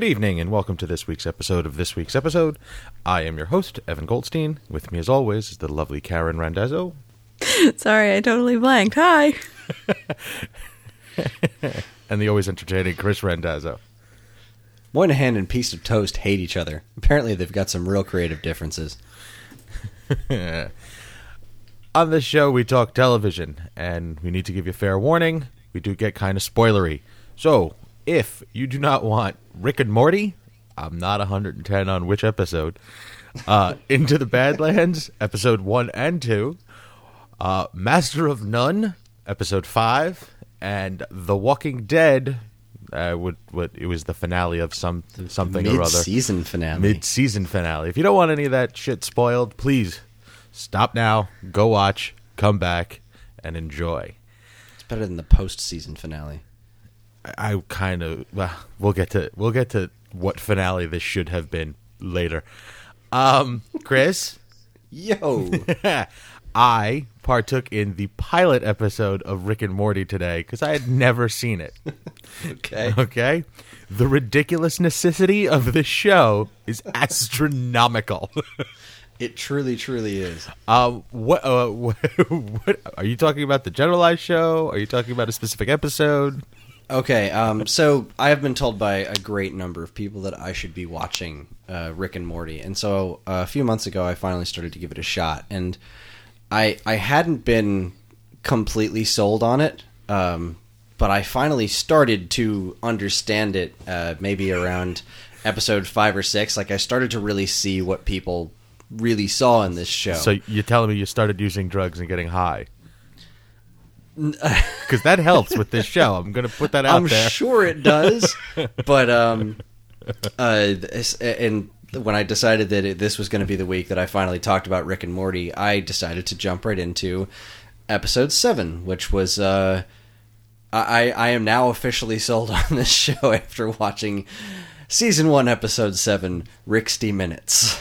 Good evening, and welcome to this week's episode of This Week's Episode. I am your host, Evan Goldstein. With me, as always, is the lovely Karen Randazzo. Sorry, I totally blanked. Hi. and the always entertaining Chris Randazzo. Moynihan and Piece of Toast hate each other. Apparently, they've got some real creative differences. On this show, we talk television, and we need to give you fair warning. We do get kind of spoilery. So, if you do not want Rick and Morty, I'm not 110 on which episode, uh, Into the Badlands, episode 1 and 2, uh, Master of None, episode 5, and The Walking Dead, uh, would what, it was the finale of some something or other. Mid-season finale. Mid-season finale. If you don't want any of that shit spoiled, please stop now, go watch, come back, and enjoy. It's better than the post-season finale. I, kind of well, we'll get to we'll get to what finale this should have been later. Um, Chris, Yo, I partook in the pilot episode of Rick and Morty today because I had never seen it. okay. Okay, the ridiculous necessity of this show is astronomical. It truly, truly is. Um, what, uh, what, what are you talking about? The generalized show? Are you talking about a specific episode? Okay, um, so I have been told by a great number of people that I should be watching uh, Rick and Morty, and so uh, a few months ago I finally started to give it a shot, and I I hadn't been completely sold on it, um, but I finally started to understand it. Uh, maybe around episode five or six, like I started to really see what people really saw in this show. So you're telling me you started using drugs and getting high? Because that helps with this show. I'm going to put that out I'm there. sure it does, but um, uh, this- and when I decided that it, this was going to be the week that I finally talked about Rick and Morty, I decided to jump right into episode seven, which was uh, I I am now officially sold on this show after watching season one, episode seven, Rixty minutes.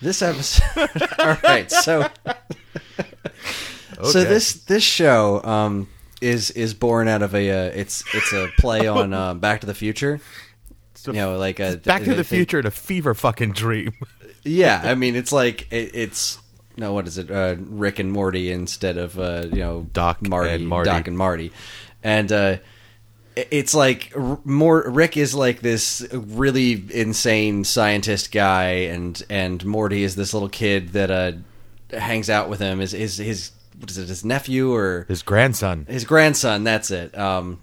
this episode, all right, so. So this this show um, is is born out of a uh, it's it's a play on uh, Back to the Future. So You know, like a Back to the Future a fever fucking dream. Yeah, I mean, it's like it, it's no, what is it? Uh, Rick and Morty instead of uh, you know Doc Marty, and Marty. Doc and Marty, and uh, it's like more. Rick is like this really insane scientist guy, and and Morty is this little kid that uh, hangs out with him. Is his his what is it? His nephew or His grandson. his grandson that's it um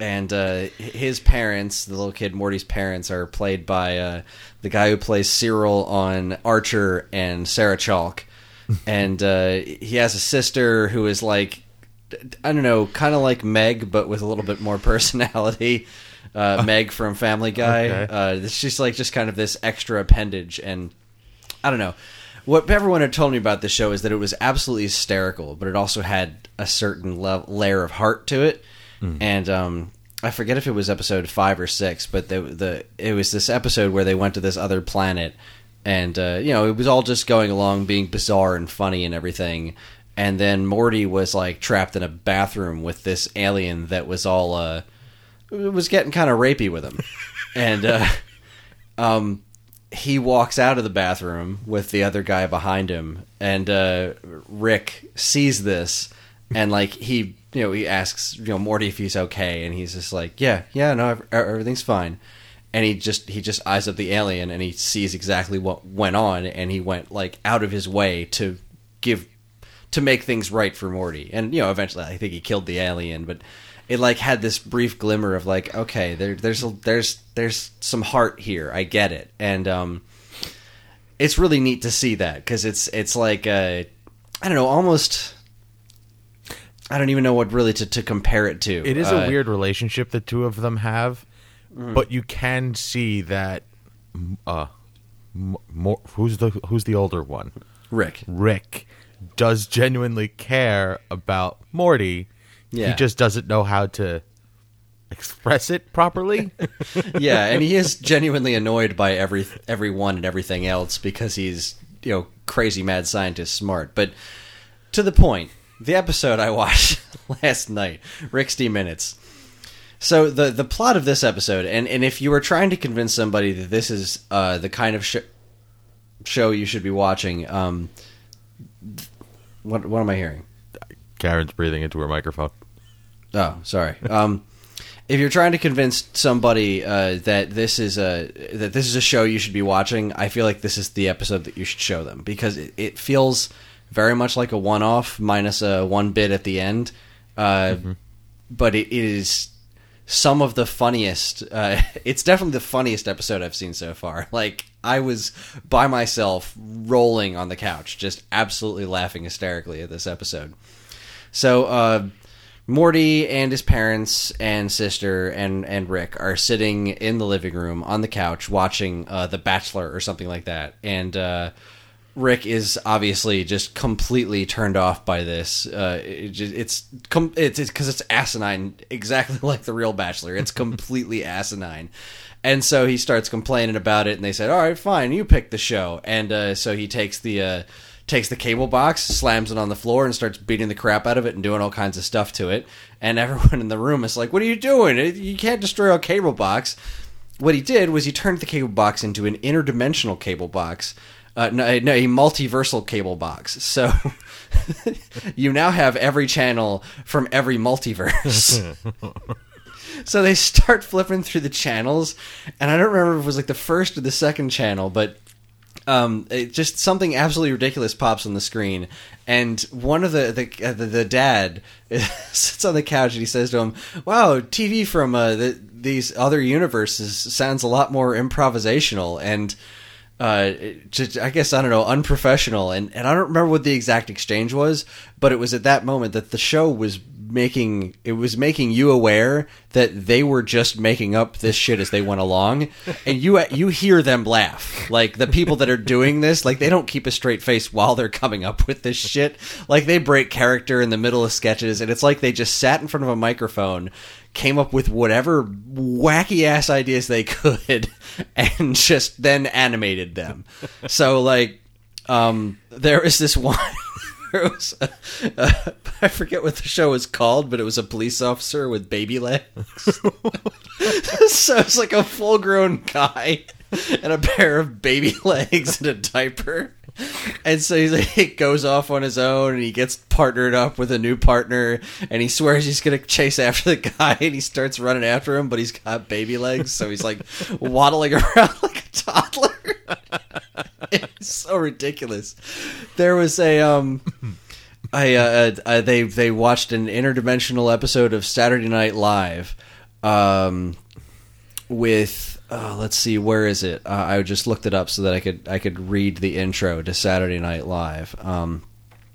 and uh his parents the little kid morty's parents are played by uh the guy who plays cyril on archer and sarah chalke and uh he has a sister who is like i don't know kind of like meg but with a little bit more personality uh meg from family guy Okay. uh she's like just kind of this extra appendage and I don't know. What everyone had told me about this show is that it was absolutely hysterical, but it also had a certain le- layer of heart to it. And um, I forget if it was episode five or six, but the, the it was this episode where they went to this other planet, and uh, you know it was all just going along, being bizarre and funny and everything. And then Morty was like trapped in a bathroom with this alien that was all uh, was getting kind of rapey with him, and. Uh, um, he walks out of the bathroom with the other guy behind him, and uh, Rick sees this, and like he, you know, he asks, you know, Morty if he's okay, and he's just like, yeah, yeah, no, everything's fine, and he just he just eyes up the alien, and he sees exactly what went on, and he went like out of his way to give to make things right for Morty, and you know, eventually I think he killed the alien, but it like had this brief glimmer of like okay there, there's a, there's there's some heart here i get it and um it's really neat to see that because it's it's like uh i don't know almost i don't even know what really to, to compare it to It is Uh, a weird relationship the two of them have, but you can see that. Uh, more, who's the who's the older one? rick Rick does genuinely care about Morty. Yeah. He just doesn't know how to express it properly. yeah and he is genuinely annoyed by every everyone and everything else because he's you know crazy mad scientist smart but to the point the episode i watched last night d minutes So the the plot of this episode, and and if you were trying to convince somebody that this is uh, the kind of sh- show you should be watching, um, th- what what am I hearing? Karen's breathing into her microphone. Oh, sorry. Um, if you're trying to convince somebody uh, that this is a that this is a show you should be watching, I feel like this is the episode that you should show them because it, it feels very much like a one-off minus a one bit at the end. Uh, But it is some of the funniest. Uh, it's definitely the funniest episode I've seen so far. Like I was by myself, rolling on the couch, just absolutely laughing hysterically at this episode. So uh, Morty and his parents and sister and and Rick are sitting in the living room on the couch watching uh, The Bachelor or something like that, and uh, Rick is obviously just completely turned off by this. Uh, it it's com- it's because it's, asinine, exactly like the real Bachelor. It's completely asinine. And so he starts complaining about it, and they said, "All right, fine, you pick the show." And uh, so he takes the uh, takes the cable box, slams it on the floor, and starts beating the crap out of it and doing all kinds of stuff to it. And everyone in the room is like, "What are you doing? You can't destroy a cable box." What he did was he turned the cable box into an interdimensional cable box. Uh, no, no, a multiversal cable box. So you now have every channel from every multiverse. so they start flipping through the channels, and I don't remember if it was like the first or the second channel, but um, it just something absolutely ridiculous pops on the screen, and one of the the uh, the, the dad sits on the couch and he says to him, "Wow, TV from uh, the, these other universes sounds a lot more improvisational and." Uh, just, I guess I don't know, unprofessional, and and I don't remember what the exact exchange was, but it was at that moment that the show was making it was making you aware that they were just making up this shit as they went along. And you you hear them laugh. Like the people that are doing this like they don't keep a straight face while they're coming up with this shit. Like they break character in the middle of sketches and it's like they just sat in front of a microphone came up with whatever wacky ass ideas they could and just then animated them. So like um there is this one it was uh, I forget what the show was called, but it was a police officer with baby legs. so it's like a full grown guy and a pair of baby legs and a diaper. And so he's like, he goes off on his own and he gets partnered up with a new partner and he swears he's going to chase after the guy and he starts running after him, but he's got baby legs. So he's like waddling around like a toddler. it's so ridiculous. There was a um, I uh, uh, they they watched an interdimensional episode of Saturday Night Live, um, with uh, let's see where is it? Uh, I just looked it up so that I could I could read the intro to Saturday Night Live. Um,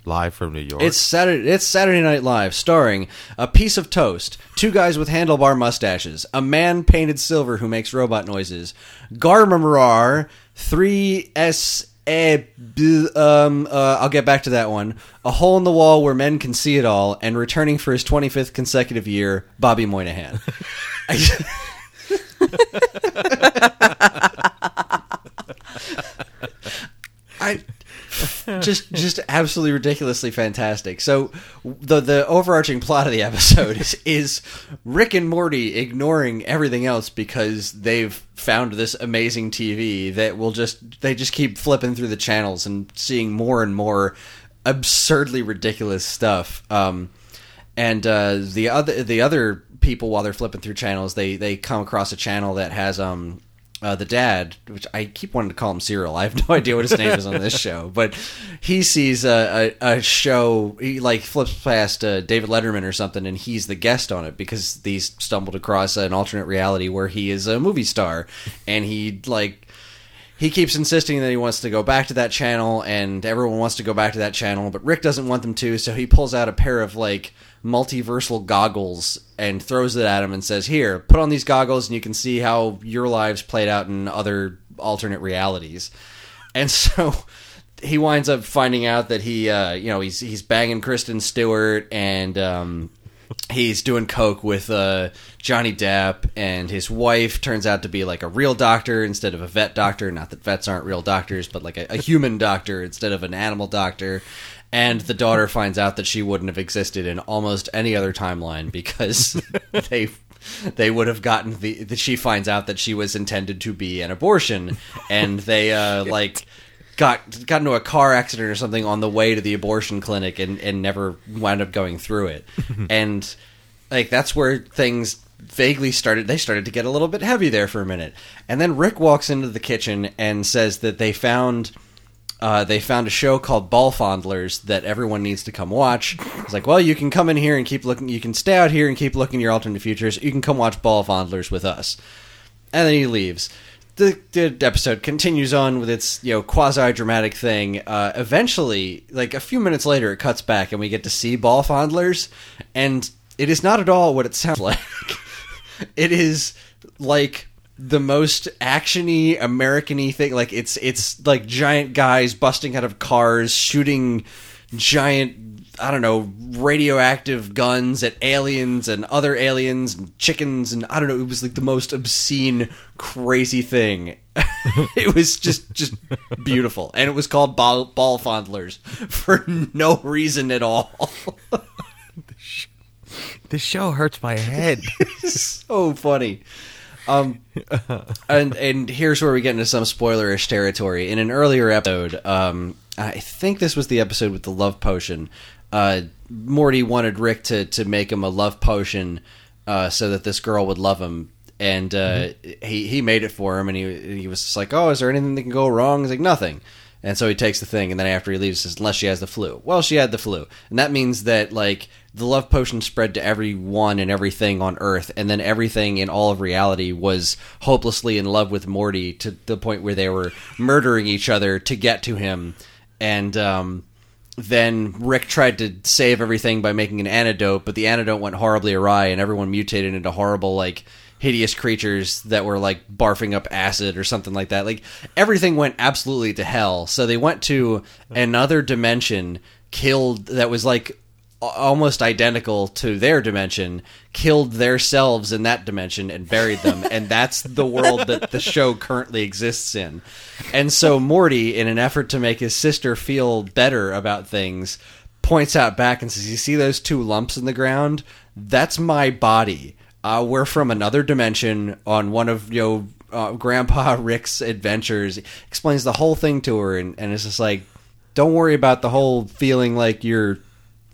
Live from New York. it's Saturday. It's Saturday Night Live, starring a piece of toast, two guys with handlebar mustaches, a man painted silver who makes robot noises, Garmamarar, three S. A, b- um, uh, I'll get back to that one. A hole in the wall where men can see it all, and returning for his 25th consecutive year, Bobby Moynihan. I just just absolutely ridiculously fantastic. So the the overarching plot of the episode is, is Rick and Morty ignoring everything else because they've found this amazing TV that will just they just keep flipping through the channels and seeing more and more absurdly ridiculous stuff. Um, and uh, the other the other people while they're flipping through channels, they they come across a channel that has um uh, the dad, which I keep wanting to call him Cyril. I have no idea what his name is on this show, but he sees a, a, a show. He like flips past uh, David Letterman or something, and he's the guest on it because these stumbled across an alternate reality where he is a movie star, and he like he keeps insisting that he wants to go back to that channel and everyone wants to go back to that channel but rick doesn't want them to so he pulls out a pair of like multiversal goggles and throws it at him and says here put on these goggles and you can see how your lives played out in other alternate realities and so he winds up finding out that he uh, you know he's he's banging kristen stewart and um, he's doing coke with uh, Johnny Depp, and his wife turns out to be like a real doctor instead of a vet doctor. Not that vets aren't real doctors, but like a, a human doctor instead of an animal doctor. And the daughter finds out that she wouldn't have existed in almost any other timeline because they they would have gotten the that she finds out that she was intended to be an abortion. And they uh like got got into a car accident or something on the way to the abortion clinic and and never wound up going through it. And like that's where things vaguely started they started to get a little bit heavy there for a minute. And then rick walks into the kitchen and says that they found uh, they found a show called Ball Fondlers that everyone needs to come watch. It's like, well, you can come in here and keep looking. You can stay out here and keep looking your alternate futures. You can come watch Ball Fondlers with us. And then he leaves. The, the episode continues on with its you know quasi dramatic thing. Uh, eventually, like a few minutes later, it cuts back and we get to see Ball Fondlers, and it is not at all what it sounds like. it is like the most actiony American-y thing. Like it's it's like giant guys busting out of cars, shooting giant I don't know radioactive guns at aliens and other aliens and chickens and I don't know. It was like the most obscene, crazy thing. it was just just beautiful, and it was called ball, ball fondlers for no reason at all. This show hurts my head. so funny. Um, and and here's where we get into some spoilerish territory. In an earlier episode, um, I think this was the episode with the love potion. Uh, Morty wanted Rick to to make him a love potion uh, so that this girl would love him, and uh, he he made it for him, and he he was just like, "Oh, is there anything that can go wrong?" He's like, "Nothing." And so he takes the thing, and then after he leaves, says, "Unless she has the flu." Well, she had the flu, and that means that like the love potion spread to everyone and everything on Earth, and then everything in all of reality was hopelessly in love with Morty to the point where they were murdering each other to get to him, and um, then Rick tried to save everything by making an antidote, but the antidote went horribly awry, and everyone mutated into horrible like hideous creatures that were like barfing up acid or something like that. Like everything went absolutely to hell. So they went to another dimension, killed that was like almost identical to their dimension, killed their selves in that dimension and buried them, and that's the world that the show currently exists in. And so Morty, in an effort to make his sister feel better about things, points out back and says, "You see those two lumps in the ground? That's my body." Uh, we're from another dimension on one of you know uh, Grandpa Rick's adventures. Explains the whole thing to her, and, and it's just like, don't worry about the whole feeling like you're,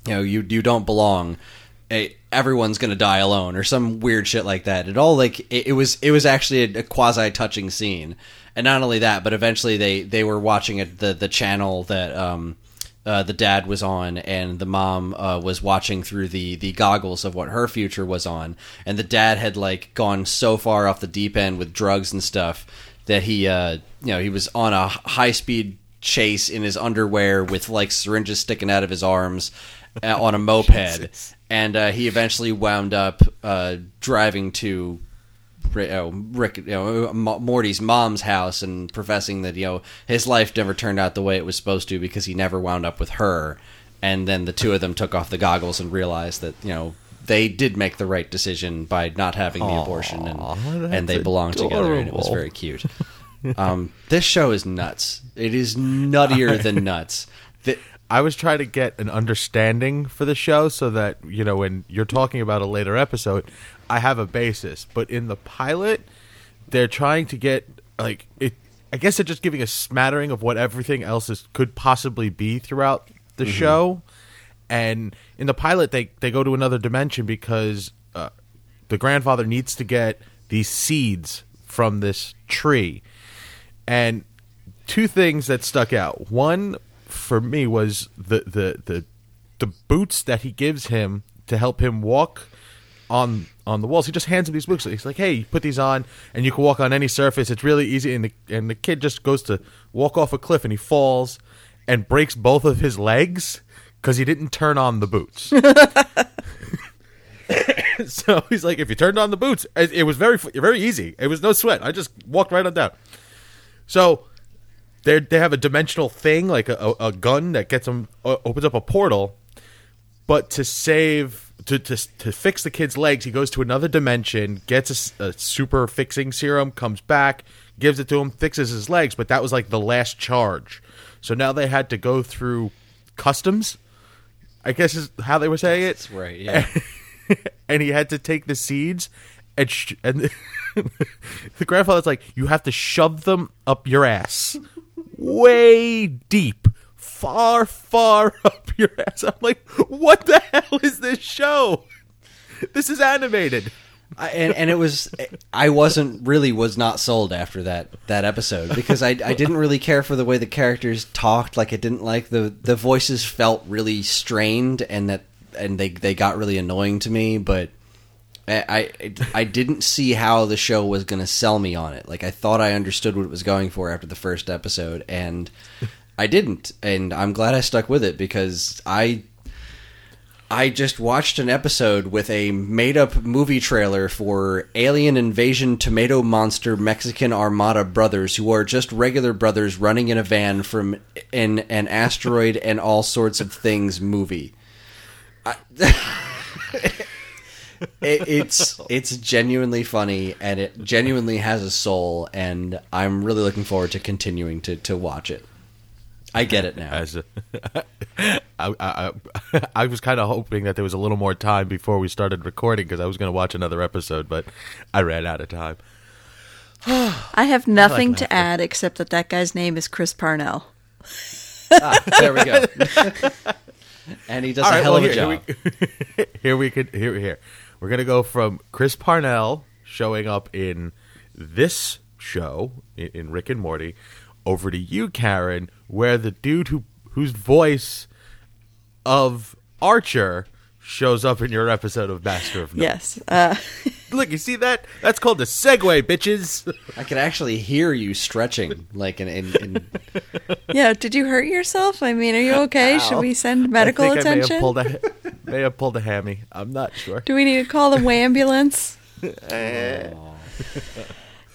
you know, you you don't belong. Eh, everyone's gonna die alone, or some weird shit like that. It all like it, it was it was actually a, a quasi touching scene, and not only that, but eventually they they were watching it the the channel that um uh, the dad was on, and the mom uh, was watching through the the goggles of what her future was on, and the dad had like gone so far off the deep end with drugs and stuff that he uh you know he was on a high speed chase in his underwear with like syringes sticking out of his arms uh, on a moped, and uh, he eventually wound up uh, driving to Ri- uh, Rick, you know, M- Morty's mom's house and professing that you know his life never turned out the way it was supposed to because he never wound up with her. And then the two of them took off the goggles and realized that you know they did make the right decision by not having the abortion and Aw, and they that's belong together and it was very cute. um, this show is nuts. It is nuttier than nuts. The, I was trying to get an understanding for the show so that, you know, when you're talking about a later episode, I have a basis. But in the pilot, they're trying to get like it I guess they're just giving a smattering of what everything else is could possibly be throughout the show. And in the pilot they they go to another dimension because uh, the grandfather needs to get these seeds from this tree. And two things that stuck out. One for me was the the the the boots that he gives him to help him walk on on the walls. He just hands him these boots. He's like, "Hey, put these on, and you can walk on any surface. It's really easy." And the and the kid just goes to walk off a cliff, and he falls and breaks both of his legs because he didn't turn on the boots. so he's like, "If you turned on the boots, it, it was very very easy. It was no sweat. I just walked right on down." So they they have a dimensional thing like a, a, a gun that gets them uh, opens up a portal but to save to, to to fix the kid's legs he goes to another dimension gets a super fixing serum comes back gives it to him fixes his legs but that was like the last charge. So now they had to go through customs i guess is how they were saying it. That's right, yeah. and he had to take the seeds and sh- and the grandfather's like, you have to shove them up your ass, way deep, far, far up your ass. I'm like, what the hell is this show? This is animated. I, and and it was I wasn't really was not sold after that that episode because I I didn't really care for the way the characters talked like I didn't like the the voices felt really strained and that and they they got really annoying to me but I I, I didn't see how the show was going to sell me on it like I thought I understood what it was going for after the first episode and I didn't and I'm glad I stuck with it because I I just watched an episode with a made up movie trailer for Alien Invasion Tomato Monster Mexican Armada Brothers, who are just regular brothers running in a van from an, an asteroid and all sorts of things movie. I, it, it's it's genuinely funny and it genuinely has a soul, and I'm really looking forward to continuing to, to watch it. I get it now. As a, I, I, I was kind of hoping that there was a little more time before we started recording because I was going to watch another episode, but I ran out of time. I have nothing laughter. to add except that that guy's name is Chris Parnell. Ah, there we go. and he does All a right, hell well, of a job. Here we, here we could here here. We're gonna go from Chris Parnell showing up in this show in, in Rick and Morty over to you, Karen, where the dude who whose voice of Archer shows up in your episode of Master of None. Yes. Uh, Look, you see that? That's called a segue, bitches. I can actually hear you stretching, like in. in, in yeah. Did you hurt yourself? I mean, are you okay? Should we send medical I think I may have attention? pulled a may have pulled a hammy. I'm not sure. Do we need to call the ambulance?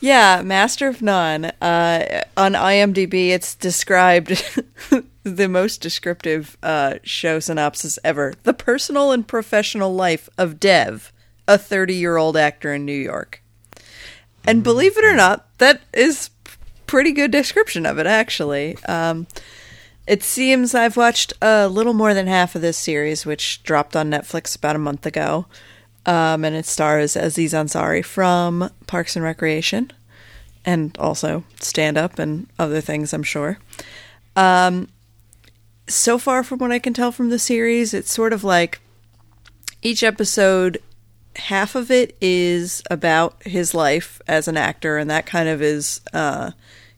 Yeah, Master of None. Uh, on IMDb, it's described the most descriptive uh, show synopsis ever: the personal and professional life of Dev, a 30-year-old actor in New York. And believe it or not, that is pretty good description of it. Actually, um, it seems I've watched a little more than half of this series, which dropped on Netflix about a month ago. Um, and it stars Aziz Ansari from Parks and Recreation and also stand up and other things, I'm sure. Um, so far, from what I can tell from the series, it's sort of like each episode, half of it is about his life as an actor, and that kind of is, uh,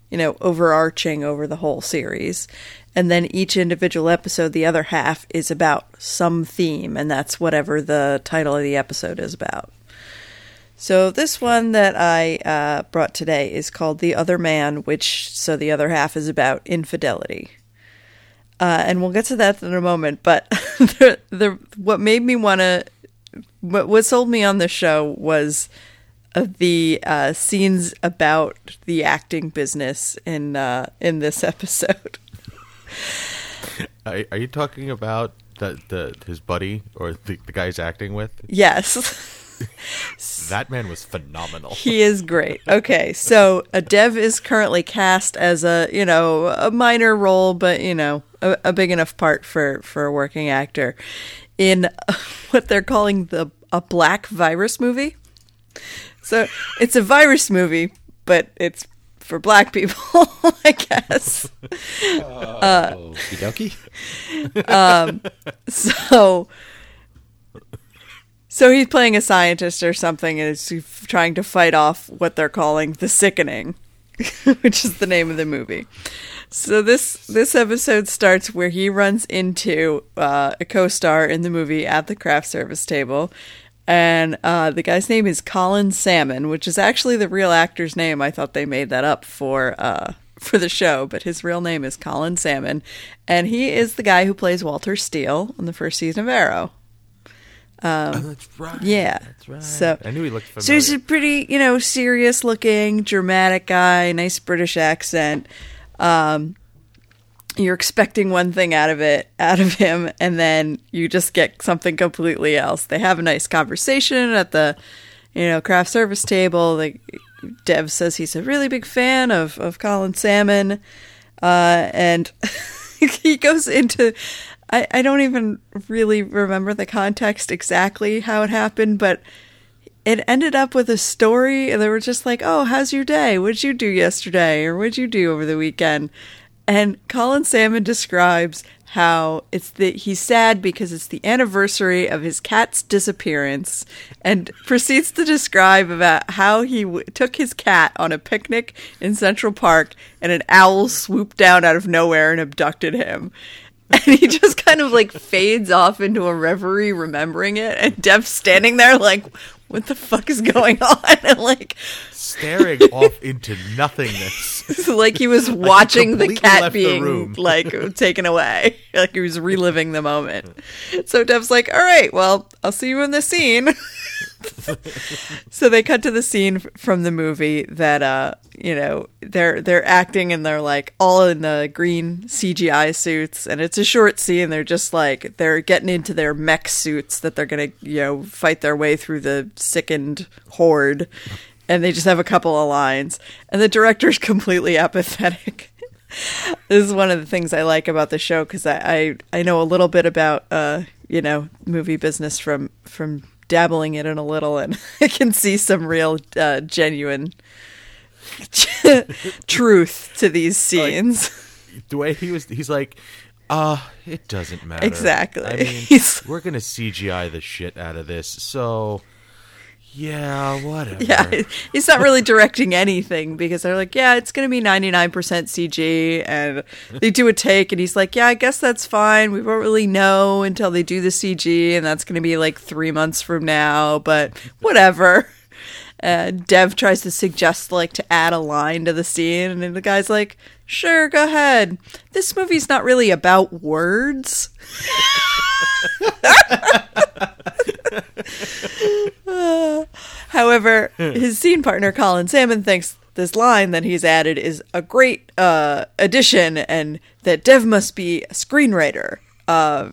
you know, overarching over the whole series. And then each individual episode, the other half, is about some theme, and that's whatever the title of the episode is about. So this one that I uh, brought today is called "The Other Man," which so the other half is about infidelity. Uh, and we'll get to that in a moment. But the, the what made me want to, what, what sold me on the show was uh, the uh, scenes about the acting business in uh, in this episode. Are, are you talking about the, the his buddy or the, the guy he's acting with? Yes. That man was phenomenal. He is great. Okay, so a dev is currently cast as a you know a minor role, but you know a, a big enough part for for a working actor in what they're calling the a black virus movie. So it's a virus movie, but it's for black people, I guess. Uh, uh, oh, dokie. Um, so, so he's playing a scientist or something, and is trying to fight off what they're calling the sickening, which is the name of the movie. So this this episode starts where he runs into uh, a co-star in the movie at the craft service table, and uh, the guy's name is Colin Salmon, which is actually the real actor's name. I thought they made that up for uh, for the show, but his real name is Colin Salmon, and he is the guy who plays Walter Steele on the first season of Arrow. Oh, that's right. Yeah, That's right. So I knew he looked familiar. so he's a pretty, you know, serious looking, dramatic guy, nice British accent. Um, you're expecting one thing out of it, out of him, and then you just get something completely else. They have a nice conversation at the, you know, craft service table. Like Dev says, he's a really big fan of of Colin Salmon, uh, and he goes into. I, I don't even really remember the context exactly how it happened, but it ended up with a story and they were just like, "Oh, how's your day? What'd you do yesterday or what'd you do over the weekend?" And Colin Salmon describes how it's the he's sad because it's the anniversary of his cat's disappearance and proceeds to describe about how he w- took his cat on a picnic in Central Park and an owl swooped down out of nowhere and abducted him. And he just kind of like fades off into a reverie remembering it and Dev's standing there like what the fuck is going on? And like Staring off into nothingness. like he was watching the cat left the being like taken away. Like he was reliving the moment. So Dev's like, "All right, well, I'll see you in the scene." so they cut to the scene from the movie that uh, you know, they're they're acting and they're like all in the green CGI suits. And it's a short scene. They're just like they're getting into their mech suits that they're going to, you know, fight their way through the sickened horde. And they just have a couple of lines. And the director's completely apathetic. This is one of the things i like about the show because I, I i know a little bit about uh you know movie business from from dabbling in it a little and i can see some real uh genuine truth to these scenes the way he was, he's like, uh, it doesn't matter. Exactly. I mean, we're gonna CGI the shit out of this, so yeah, whatever. Yeah, he's not really directing anything because they're like, yeah, it's going to be 99% CG. And they do a take, and he's like, yeah, I guess that's fine. We won't really know until they do the CG, and that's going to be like three months from now, but whatever. And Dev tries to suggest, like, to add a line to the scene, and the guy's like, sure, go ahead. This movie's not really about words. However, his scene partner Colin Salmon thinks this line that he's added is a great uh, addition, and that Dev must be a screenwriter. Uh,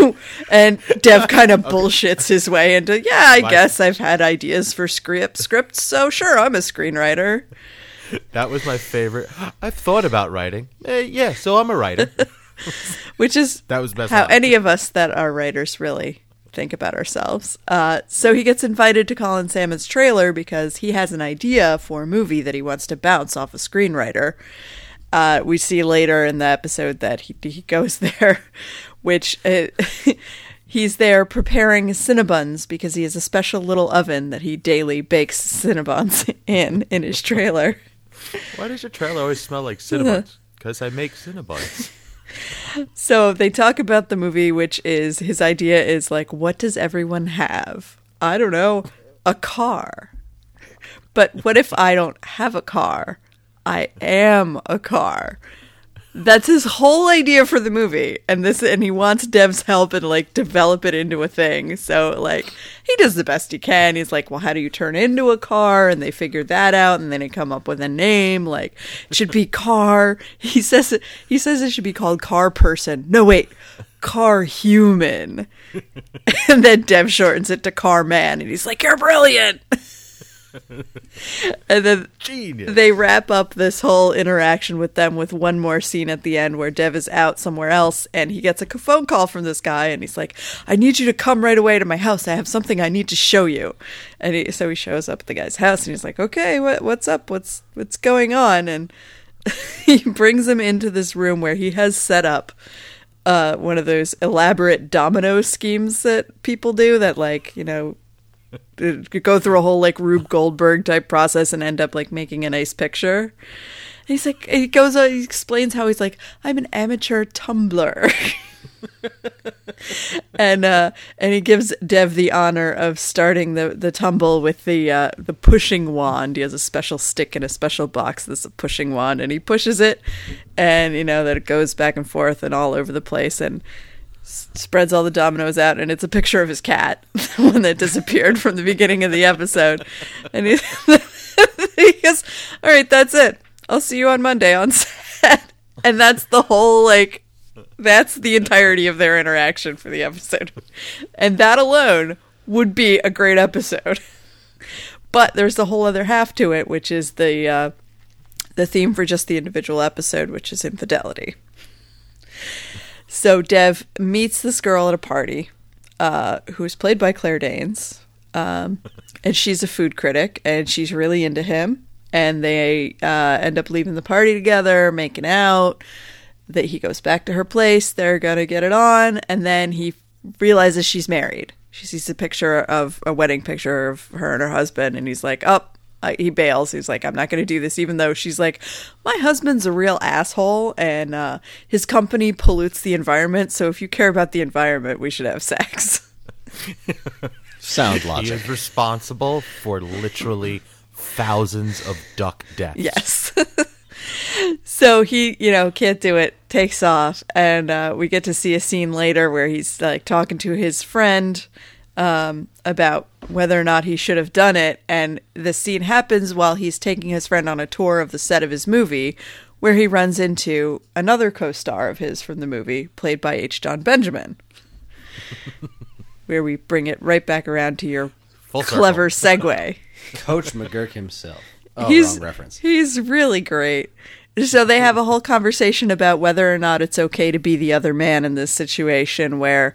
and Dev kind of bullshits his way into, yeah, I Like- guess I've had ideas for script scripts, so sure, I'm a screenwriter. That was my favorite. I've thought about writing. Eh, yeah, so I'm a writer. which is That was best how any of us that are writers really think about ourselves. Uh, so he gets invited to Colin Salmon's trailer because he has an idea for a movie that he wants to bounce off a screenwriter. Uh, we see later in the episode that he, he goes there, which uh, he's there preparing Cinnabons because he has a special little oven that he daily bakes Cinnabons in in his trailer. Why does your trailer always smell like Cinnabons? Because I make Cinnabons. So they talk about the movie, which is his idea is like, what does everyone have? I don't know, a car. But what if I don't have a car? I am a car. That's his whole idea for the movie, and this, and he wants Dev's help and like develop it into a thing. So like he does the best he can. He's like, well, how do you turn into a car? And they figure that out, and then they come up with a name. Like it should be car. He says it. He says it should be called Car Person. No, wait, Car Human. and then Dev shortens it to Car Man, and he's like, you're brilliant. and then Genius. they wrap up this whole interaction with them with one more scene at the end where Dev is out somewhere else and he gets a phone call from this guy and he's like, I need you to come right away to my house. I have something I need to show you. And he, so he shows up at the guy's house and he's like, okay, what, what's up? What's, what's going on? And he brings him into this room where he has set up uh, one of those elaborate domino schemes that people do that like, you know, go through a whole like Rube Goldberg type process and end up like making a nice picture. And he's like, he goes, uh, he explains how he's like, I'm an amateur tumbler. and uh, and he gives Dev the honor of starting the, the tumble with the uh, the pushing wand. He has a special stick in a special box that's a pushing wand, and he pushes it, and you know that it goes back and forth and all over the place, and spreads all the dominoes out, and it's a picture of his cat, the one that disappeared from the beginning of the episode, and he, he goes, "All right, that's it. I'll see you on Monday on set," and that's the whole like that's the entirety of their interaction for the episode. And that alone would be a great episode. But there's a whole other half to it, which is the uh, the theme for just the individual episode, which is infidelity. So Dev meets this girl at a party, uh, who is played by Claire Danes. Um, and she's a food critic, and she's really into him. And they uh, end up leaving the party together, making out. That he goes back to her place. They're gonna get it on, and then he realizes she's married. She sees a picture of a wedding picture of her and her husband, and he's like, "Up." Oh, he bails. He's like, "I'm not going to do this," even though she's like, "My husband's a real asshole, and uh, his company pollutes the environment. So if you care about the environment, we should have sex." Sound logic. He is responsible for literally thousands of duck deaths. Yes. so he, you know, can't do it, takes off, and uh, we get to see a scene later where he's like talking to his friend um, about whether or not he should have done it. And the scene happens while he's taking his friend on a tour of the set of his movie, where he runs into another co star of his from the movie, played by H. Jon Benjamin. where we bring it right back around to your Full circle. clever segue. Coach McGuirk himself. Oh, he's wrong reference. he's really great. So they have a whole conversation about whether or not it's okay to be the other man in this situation where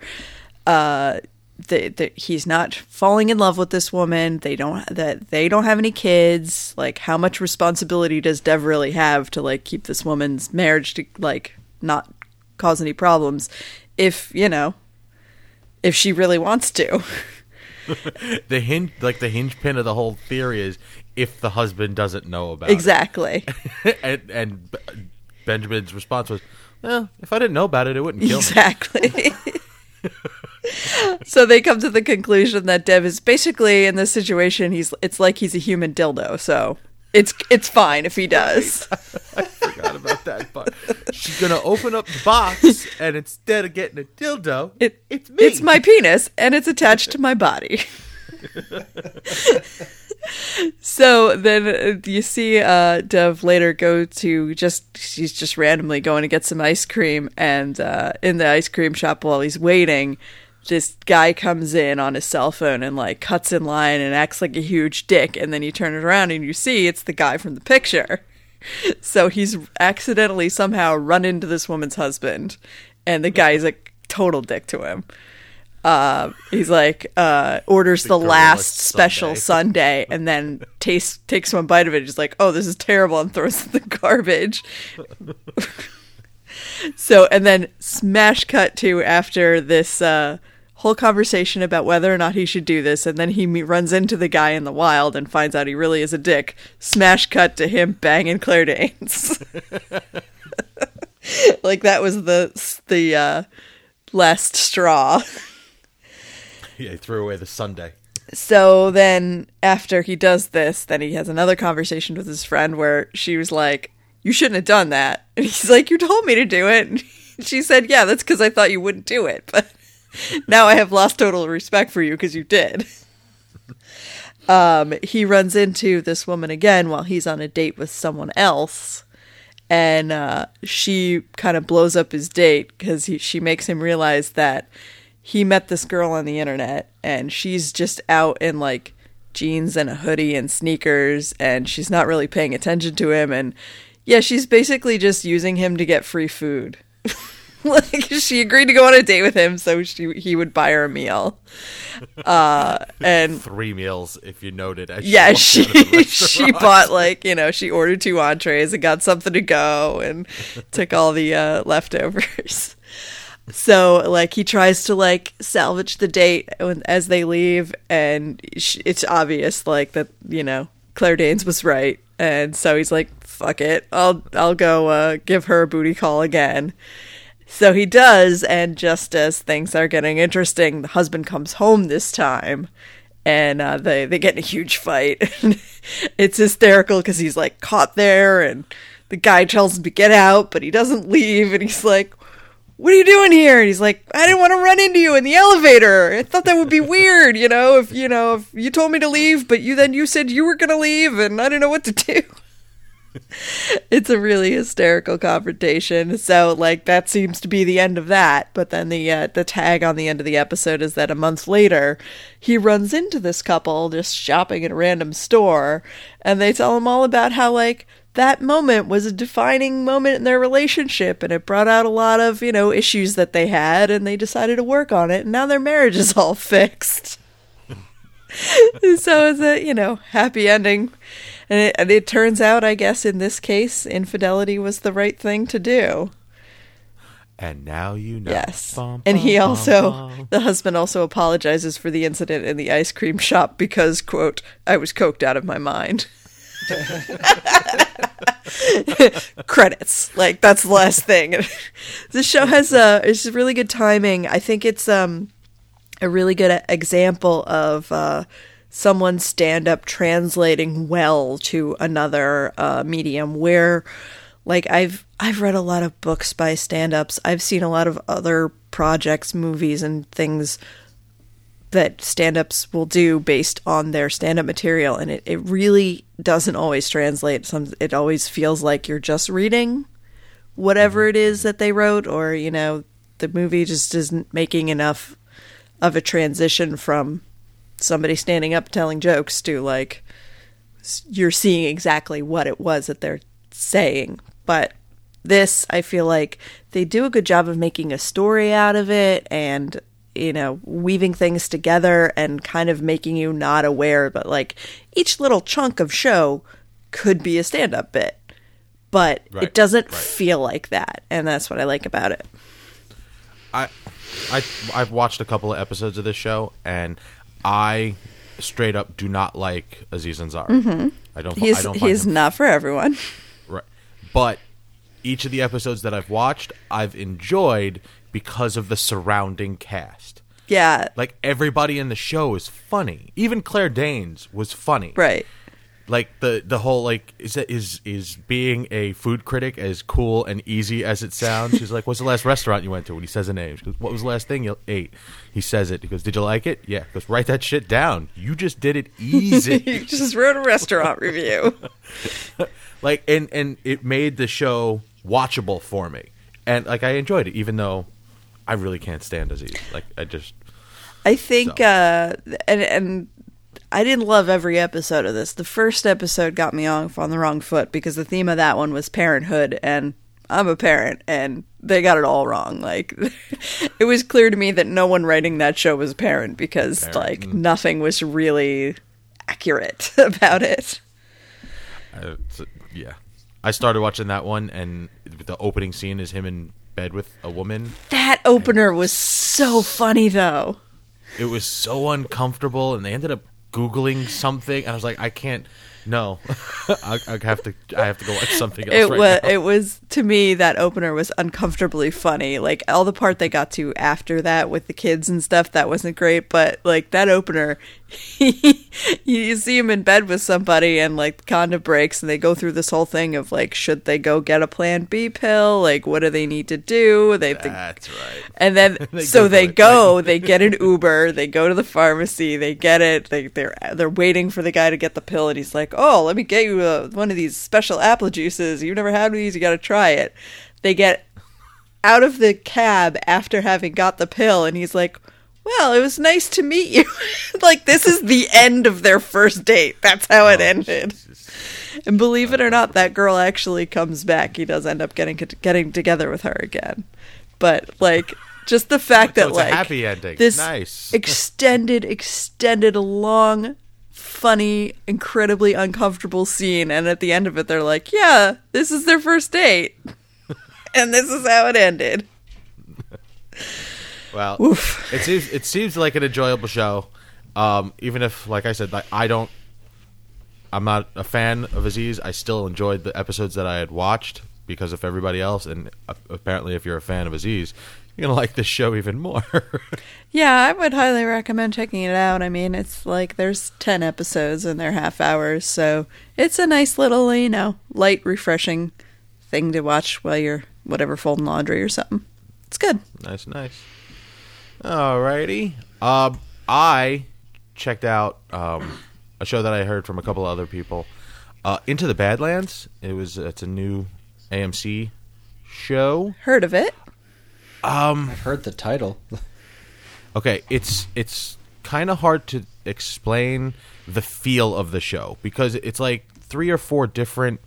uh the, the, he's not falling in love with this woman. They don't that they don't have any kids. Like how much responsibility does Dev really have to like keep this woman's marriage to like not cause any problems if, you know, if she really wants to. The hinge, like the hinge pin of the whole theory is if the husband doesn't know about exactly. it. and, and B- Benjamin's response was, "Well, if I didn't know about it, it wouldn't kill me." Exactly. so they come to the conclusion that Dev is basically in this situation. He's it's like he's a human dildo. So it's it's fine if he does. I forgot about that part. She's gonna open up the box, and instead of getting a dildo, It it's me. It's my penis, and it's attached to my body. so then uh, you see uh, Dev later go to just she's just randomly going to get some ice cream, and uh, in the ice cream shop while he's waiting, this guy comes in on his cell phone and like cuts in line and acts like a huge dick, and then you turn it around and you see it's the guy from the picture. So he's accidentally somehow run into this woman's husband, and the guy's a total dick to him. Uh, he's like uh, orders the last special. Sundae, and then tastes takes one bite of it. He's like, "Oh, this is terrible," and throws it in the garbage. so, and then smash cut to after this uh, whole conversation about whether or not he should do this, and then he me- runs into the guy in the wild and finds out he really is a dick. Smash cut to him banging Claire Danes. like that was the the uh, last straw. yeah, he threw away the sundae. So then after he does this, then he has another conversation with his friend where she was like, "You shouldn't have done that." And he's like, "You told me to do it." And she said, "Yeah, that's cuz I thought you wouldn't do it." But now I have lost total respect for you because you did. Um, he runs into this woman again while he's on a date with someone else, and uh, she kind of blows up his date because she makes him realize that he met this girl on the internet and she's just out in like jeans and a hoodie and sneakers and she's not really paying attention to him and yeah she's basically just using him to get free food like she agreed to go on a date with him so she he would buy her a meal. Uh and Three meals, if you noted. As yeah she out of the she bought like you know she ordered two entrees and got something to go and took all the uh, leftovers. So like he tries to like salvage the date when- as they leave and sh- it's obvious like that you know claire danes was right. And so he's like fuck it. I'll i'll go uh, give her a booty call again so he does, and just as things are getting interesting, the husband comes home this time, and uh, they they get in a huge fight. it's hysterical because he's like caught there, and the guy tells him to get out, but he doesn't leave, and he's like, "What are you doing here?" And he's like, "I didn't want to run into you in the elevator. I thought that would be weird, you know, if you know if you told me to leave, but you then you said you were gonna leave, and I didn't know what to do." It's a really hysterical confrontation. So like that seems to be the end of that. But then the uh, the tag on the end of the episode is that a month later he runs into this couple just shopping at a random store, and they tell him all about how like that moment was a defining moment in their relationship and it brought out a lot of you know issues that they had and they decided to work on it and now their marriage is all fixed so it's a you know happy ending, and it, and it turns out, I guess, in this case, infidelity was the right thing to do. And now you know. Yes, Bum, and he also, bum. the husband also apologizes for the incident in the ice cream shop because, quote, I was coked out of my mind. Credits, like that's the last thing. this show has uh, it's really good timing. I think it's um a really good example of uh, someone stand up translating well to another uh, medium where like I've I've read a lot of books by stand ups. I've seen a lot of other projects, movies and things that stand ups will do based on their stand up material and it, it really doesn't always translate. Some it always feels like you're just reading whatever it is that they wrote or, you know, the movie just isn't making enough of a transition from somebody standing up telling jokes to like you're seeing exactly what it was that they're saying. But this, I feel like they do a good job of making a story out of it and, you know, weaving things together and kind of making you not aware, but like each little chunk of show could be a stand up bit. But Right, it doesn't right. feel like that. And that's what I like about it. I, I, I've watched a couple of episodes of this show, and I straight up do not like Aziz Ansari. I don't. I Mm-hmm. He's, don't find he's him not for everyone. Right. But each of the episodes that I've watched, I've enjoyed because of the surrounding cast. Yeah. Like everybody in the show is funny. Even Claire Danes was funny. Right. Like the the whole like is that is is being a food critic as cool and easy as it sounds. She's like, "What's the last restaurant you went to?" When he says a name, she goes, "What was the last thing you ate?" He says it. He goes, "Did you like it?" Yeah. He goes, "Write that shit down. You just did it easy." You just wrote a restaurant review. like and and it made the show watchable for me and like i enjoyed it even though i really can't stand aziz like i just I think, So. uh, and and I didn't love every episode of this. The first episode got me off on the wrong foot because the theme of that one was parenthood, and I'm a parent, and they got it all wrong. Like, it was clear to me that no one writing that show was a parent because Parent, like mm. nothing was really accurate about it. It's- yeah i started watching that one and the opening scene is him in bed with a woman That opener was so funny, though. it was so uncomfortable and they ended up googling something and i was like i can't no I, I have to i have to go watch something else it right was now. it was to me that opener was uncomfortably funny like all the part they got to after that with the kids and stuff that wasn't great but like that opener you see him in bed with somebody and like condom breaks and they go through this whole thing of like should they go get a plan b pill like what do they need to do they think that's right and then They so they go, they get an Uber, they go to the pharmacy, they get it. They they're they're waiting for the guy to get the pill, and he's like, "Oh, let me get you uh one of these special apple juices. You've never had these, you got to try it." They get out of the cab after having got the pill, and he's like, "Well, it was nice to meet you." like this is the end of their first date. That's how it Oh, ended. Jesus. And believe it or not, that girl actually comes back. He does end up getting getting together with her again. But like, just the fact So that like happy ending. this Nice. extended, extended, long, funny, incredibly uncomfortable scene, and at the end of it, they're like, "Yeah, this is their first date," and this is how it ended. Well, Oof. it seems it seems like an enjoyable show. Um, even if, like I said, like, I don't, I'm not a fan of Aziz. I still enjoyed the episodes that I had watched because of everybody else, and uh, apparently, if you're a fan of Aziz, you're gonna like this show even more. Yeah, I would highly recommend checking it out. I mean, it's like there's 10 episodes and they're half hours, so it's a nice little, you know, light, refreshing thing to watch while you're whatever folding laundry or something. It's good. nice, nice. Alrighty. Um, I checked out um, a show that I heard from a couple other people. Uh, Into the Badlands. It was it's a new AMC show. Heard of it? I've heard the title. Okay, it's it's kind of hard to explain the feel of the show because it's like three or four different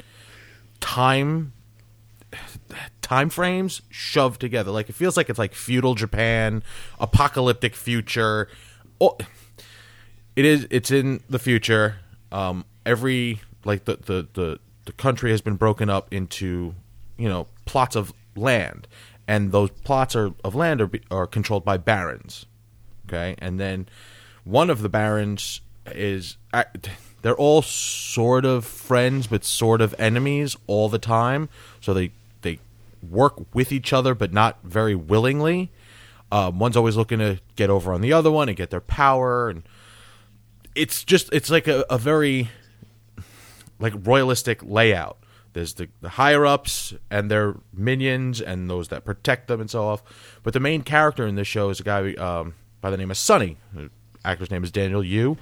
time time frames shoved together. Like it feels like it's like feudal Japan, apocalyptic future. Oh, It is. It's in the future. Um, every like the, the the the country has been broken up into you know plots of land, and those plots are, of land are are controlled by barons. Okay, and then one of the barons is act- they're all sort of friends but sort of enemies all the time. So they work with each other but not very willingly. Um, one's always looking to get over on the other one and get their power and it's just it's like a, a very like royalistic layout. There's the, the higher ups and their minions and those that protect them and so off. But the main character in this show is a guy um, by the name of Sonny. The actor's name is Daniel Yu.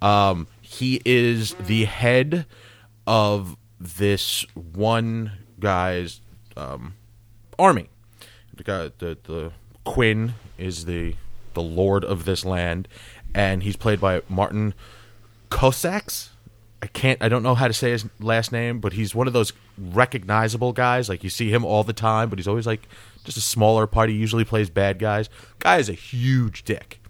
Um, he is the head of this one guy's um, army. The, guy, the the Quinn is the the lord of this land, and he's played by Martin Kosaks. I can't. I don't know how to say his last name, but he's one of those recognizable guys. Like you see him all the time, but he's always like just a smaller part. He usually plays bad guys. Guy is a huge dick.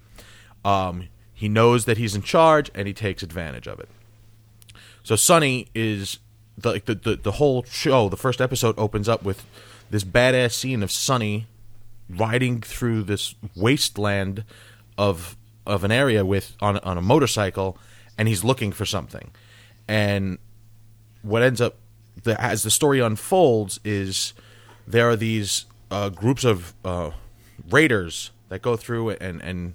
Um, he knows that he's in charge, and he takes advantage of it. So Sonny is the, like the, the the whole show. The first episode opens up with this badass scene of Sonny riding through this wasteland of of an area with on on a motorcycle, and he's looking for something. And what ends up the, as the story unfolds is there are these uh, groups of uh, raiders that go through and and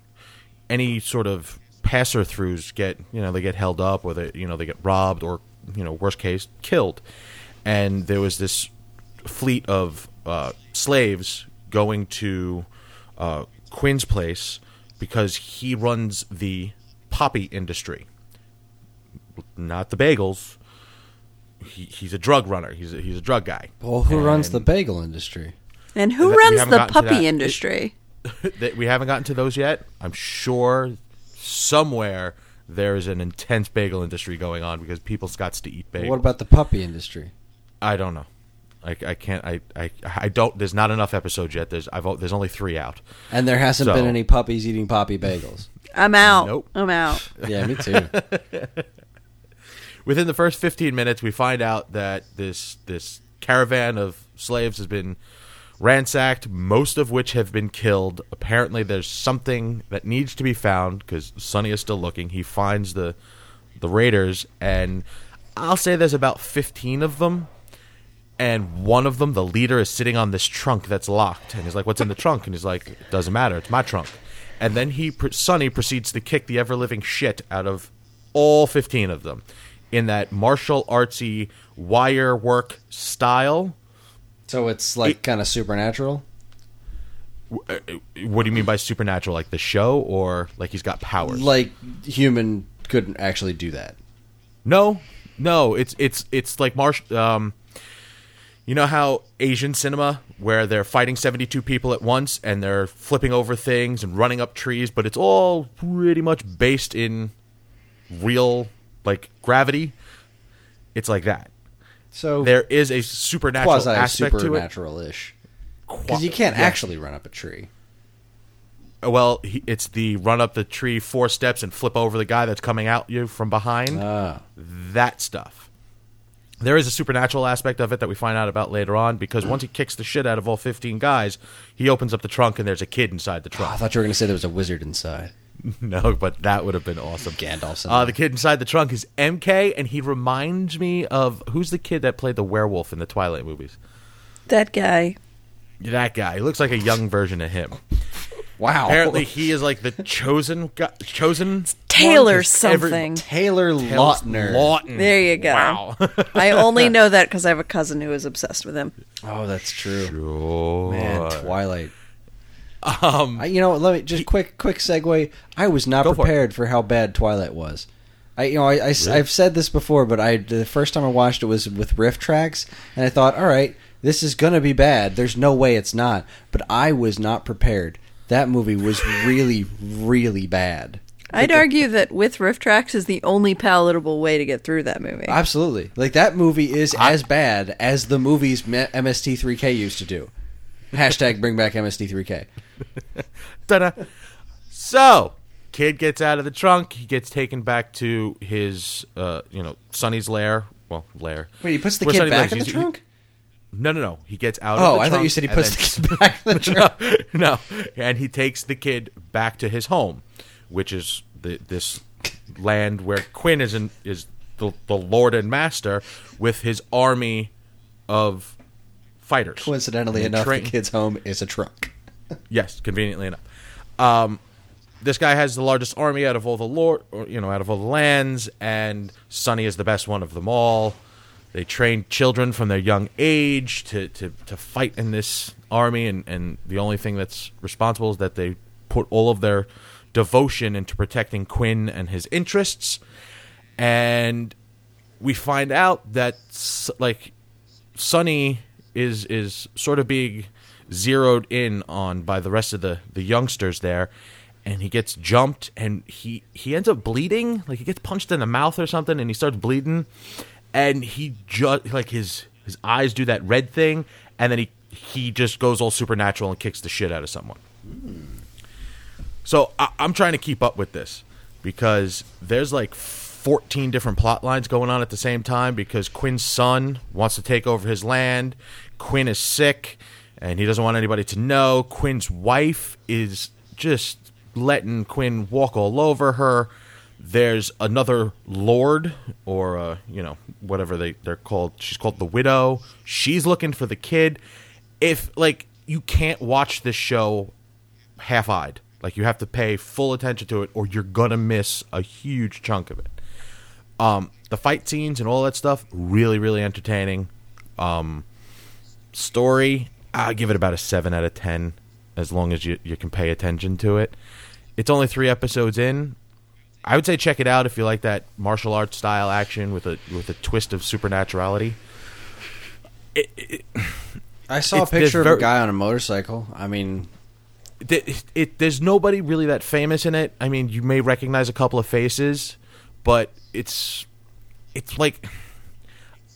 any sort of passer throughs get you know they get held up or they you know they get robbed or you know worst case killed and there was this fleet of uh, slaves going to uh, Quinn's place because he runs the poppy industry not the bagels he, he's a drug runner he's a, he's a drug guy Well, who runs the bagel industry? And who We runs the gotten to puppy It- industry? that we haven't gotten to those yet. I'm sure somewhere there is an intense bagel industry going on because people's got to eat bagels. What about the puppy industry? I don't know. I, I can't. I, I I don't. There's not enough episodes yet. There's I've o- there's only three out. And there hasn't So- been any puppies eating poppy bagels. I'm out. Nope. I'm out. Yeah, me too. Within the first 15 minutes, we find out that this this caravan of slaves has been ransacked, most of which have been killed. Apparently, there's something that needs to be found because Sonny is still looking. He finds the the raiders, and I'll say there's about 15 of them. And one of them, the leader, is sitting on this trunk that's locked, and he's like, "What's in the trunk?" And he's like, "It doesn't matter. It's my trunk." And then he, Sonny, proceeds to kick the ever living shit out of all 15 of them in that martial artsy wire work style. So it's like kind of supernatural. Uh, What do you mean by supernatural? Like the show, or like he's got powers? Like human couldn't actually do that. no, no. It's it's it's like martial. Um, you know how Asian cinema, where they're fighting seventy-two people at once and they're flipping over things and running up trees, but it's all pretty much based in real like gravity. It's like that. So There is a supernatural quasi aspect to it. supernatural ish. Because you can't Yeah. actually run up a tree. Well, he, it's the run up the tree four steps and flip over the guy that's coming out you from behind. Ah. that stuff. There is a supernatural aspect of it that we find out about later on because once he kicks the shit out of all 15 guys, he opens up the trunk and there's a kid inside the trunk. I thought you were going to say there was a wizard inside. no, but that would have been awesome. Gandalf's in Uh, there. the kid inside the trunk is MK, and he reminds me of who's the kid that played the werewolf in the Twilight movies? That guy. That guy. He looks like a young version of him. Wow. Apparently, he is like the chosen guy, chosen Taylor one, 'cause every- something. Taylor Taylor Lautner. Lawton. There you go. Wow. I only know that because I have a cousin who is obsessed with him. Oh, that's true. Sure. Man, Twilight. Um, I, you know, let me just quick quick segue. I was not Go for prepared for, how bad Twilight was. I you know I, I have said this before, but I the first time I watched it was with RiffTrax, and I thought, all right, this is gonna be bad. There's no way it's not. But I was not prepared. That movie was really really bad. I'd argue that with RiffTrax is the only palatable way to get through that movie. Absolutely, like that movie is as bad as the movies MST3K used to do. Hashtag bring back MST3K. Ta-da. So, kid gets out of the trunk. He gets taken back to his, uh, you know, Sonny's lair. Well, lair. Wait, he puts the Where kid Sonny back lives. in the He's- he- trunk? no, no, no. He gets out. Oh, of the I thought you said he and puts then- the kid back in the trunk. no, and he takes the kid back to his home, which is the, this land where Quinn is in, is the, the lord and master with his army of fighters. Coincidentally And enough, train- the kid's home is a trunk. Yes, conveniently enough. Um, this guy has the largest army out of all the lord, or, you know, out of all the lands, and Sonny is the best one of them all. They train children from their young age to, to, to fight in this army, and, and the only thing that's responsible is that they put all of their devotion into protecting Quinn and his interests. And we find out that, like, Sonny is is sort of being zeroed in on by the rest of the the youngsters there and he gets jumped and he he ends up bleeding. Like he gets punched in the mouth or something and he starts bleeding and he just like his his eyes do that red thing and then he he just goes all supernatural and kicks the shit out of someone. Hmm. So I, I'm trying to keep up with this because there's like 14 different plot lines going on at the same time because Quinn's son wants to take over his land. Quinn is sick and he doesn't want anybody to know. Quinn's wife is just letting Quinn walk all over her. There's another lord, or uh, you know whatever they they're called. She's called the widow. She's looking for the kid. If like you can't watch this show half-eyed. Like you have to pay full attention to it, or you're gonna miss a huge chunk of it. Um, the fight scenes and all that stuff really, really entertaining. Um, story, I give it about a seven out of ten, as long as you you can pay attention to it. It's only three episodes in. I would say check it out if you like that martial arts style action with a with a twist of supernaturality. It, it, I saw a picture of a guy on a motorcycle. I mean, it, it there's nobody really that famous in it. I mean, you may recognize a couple of faces, but it's it's like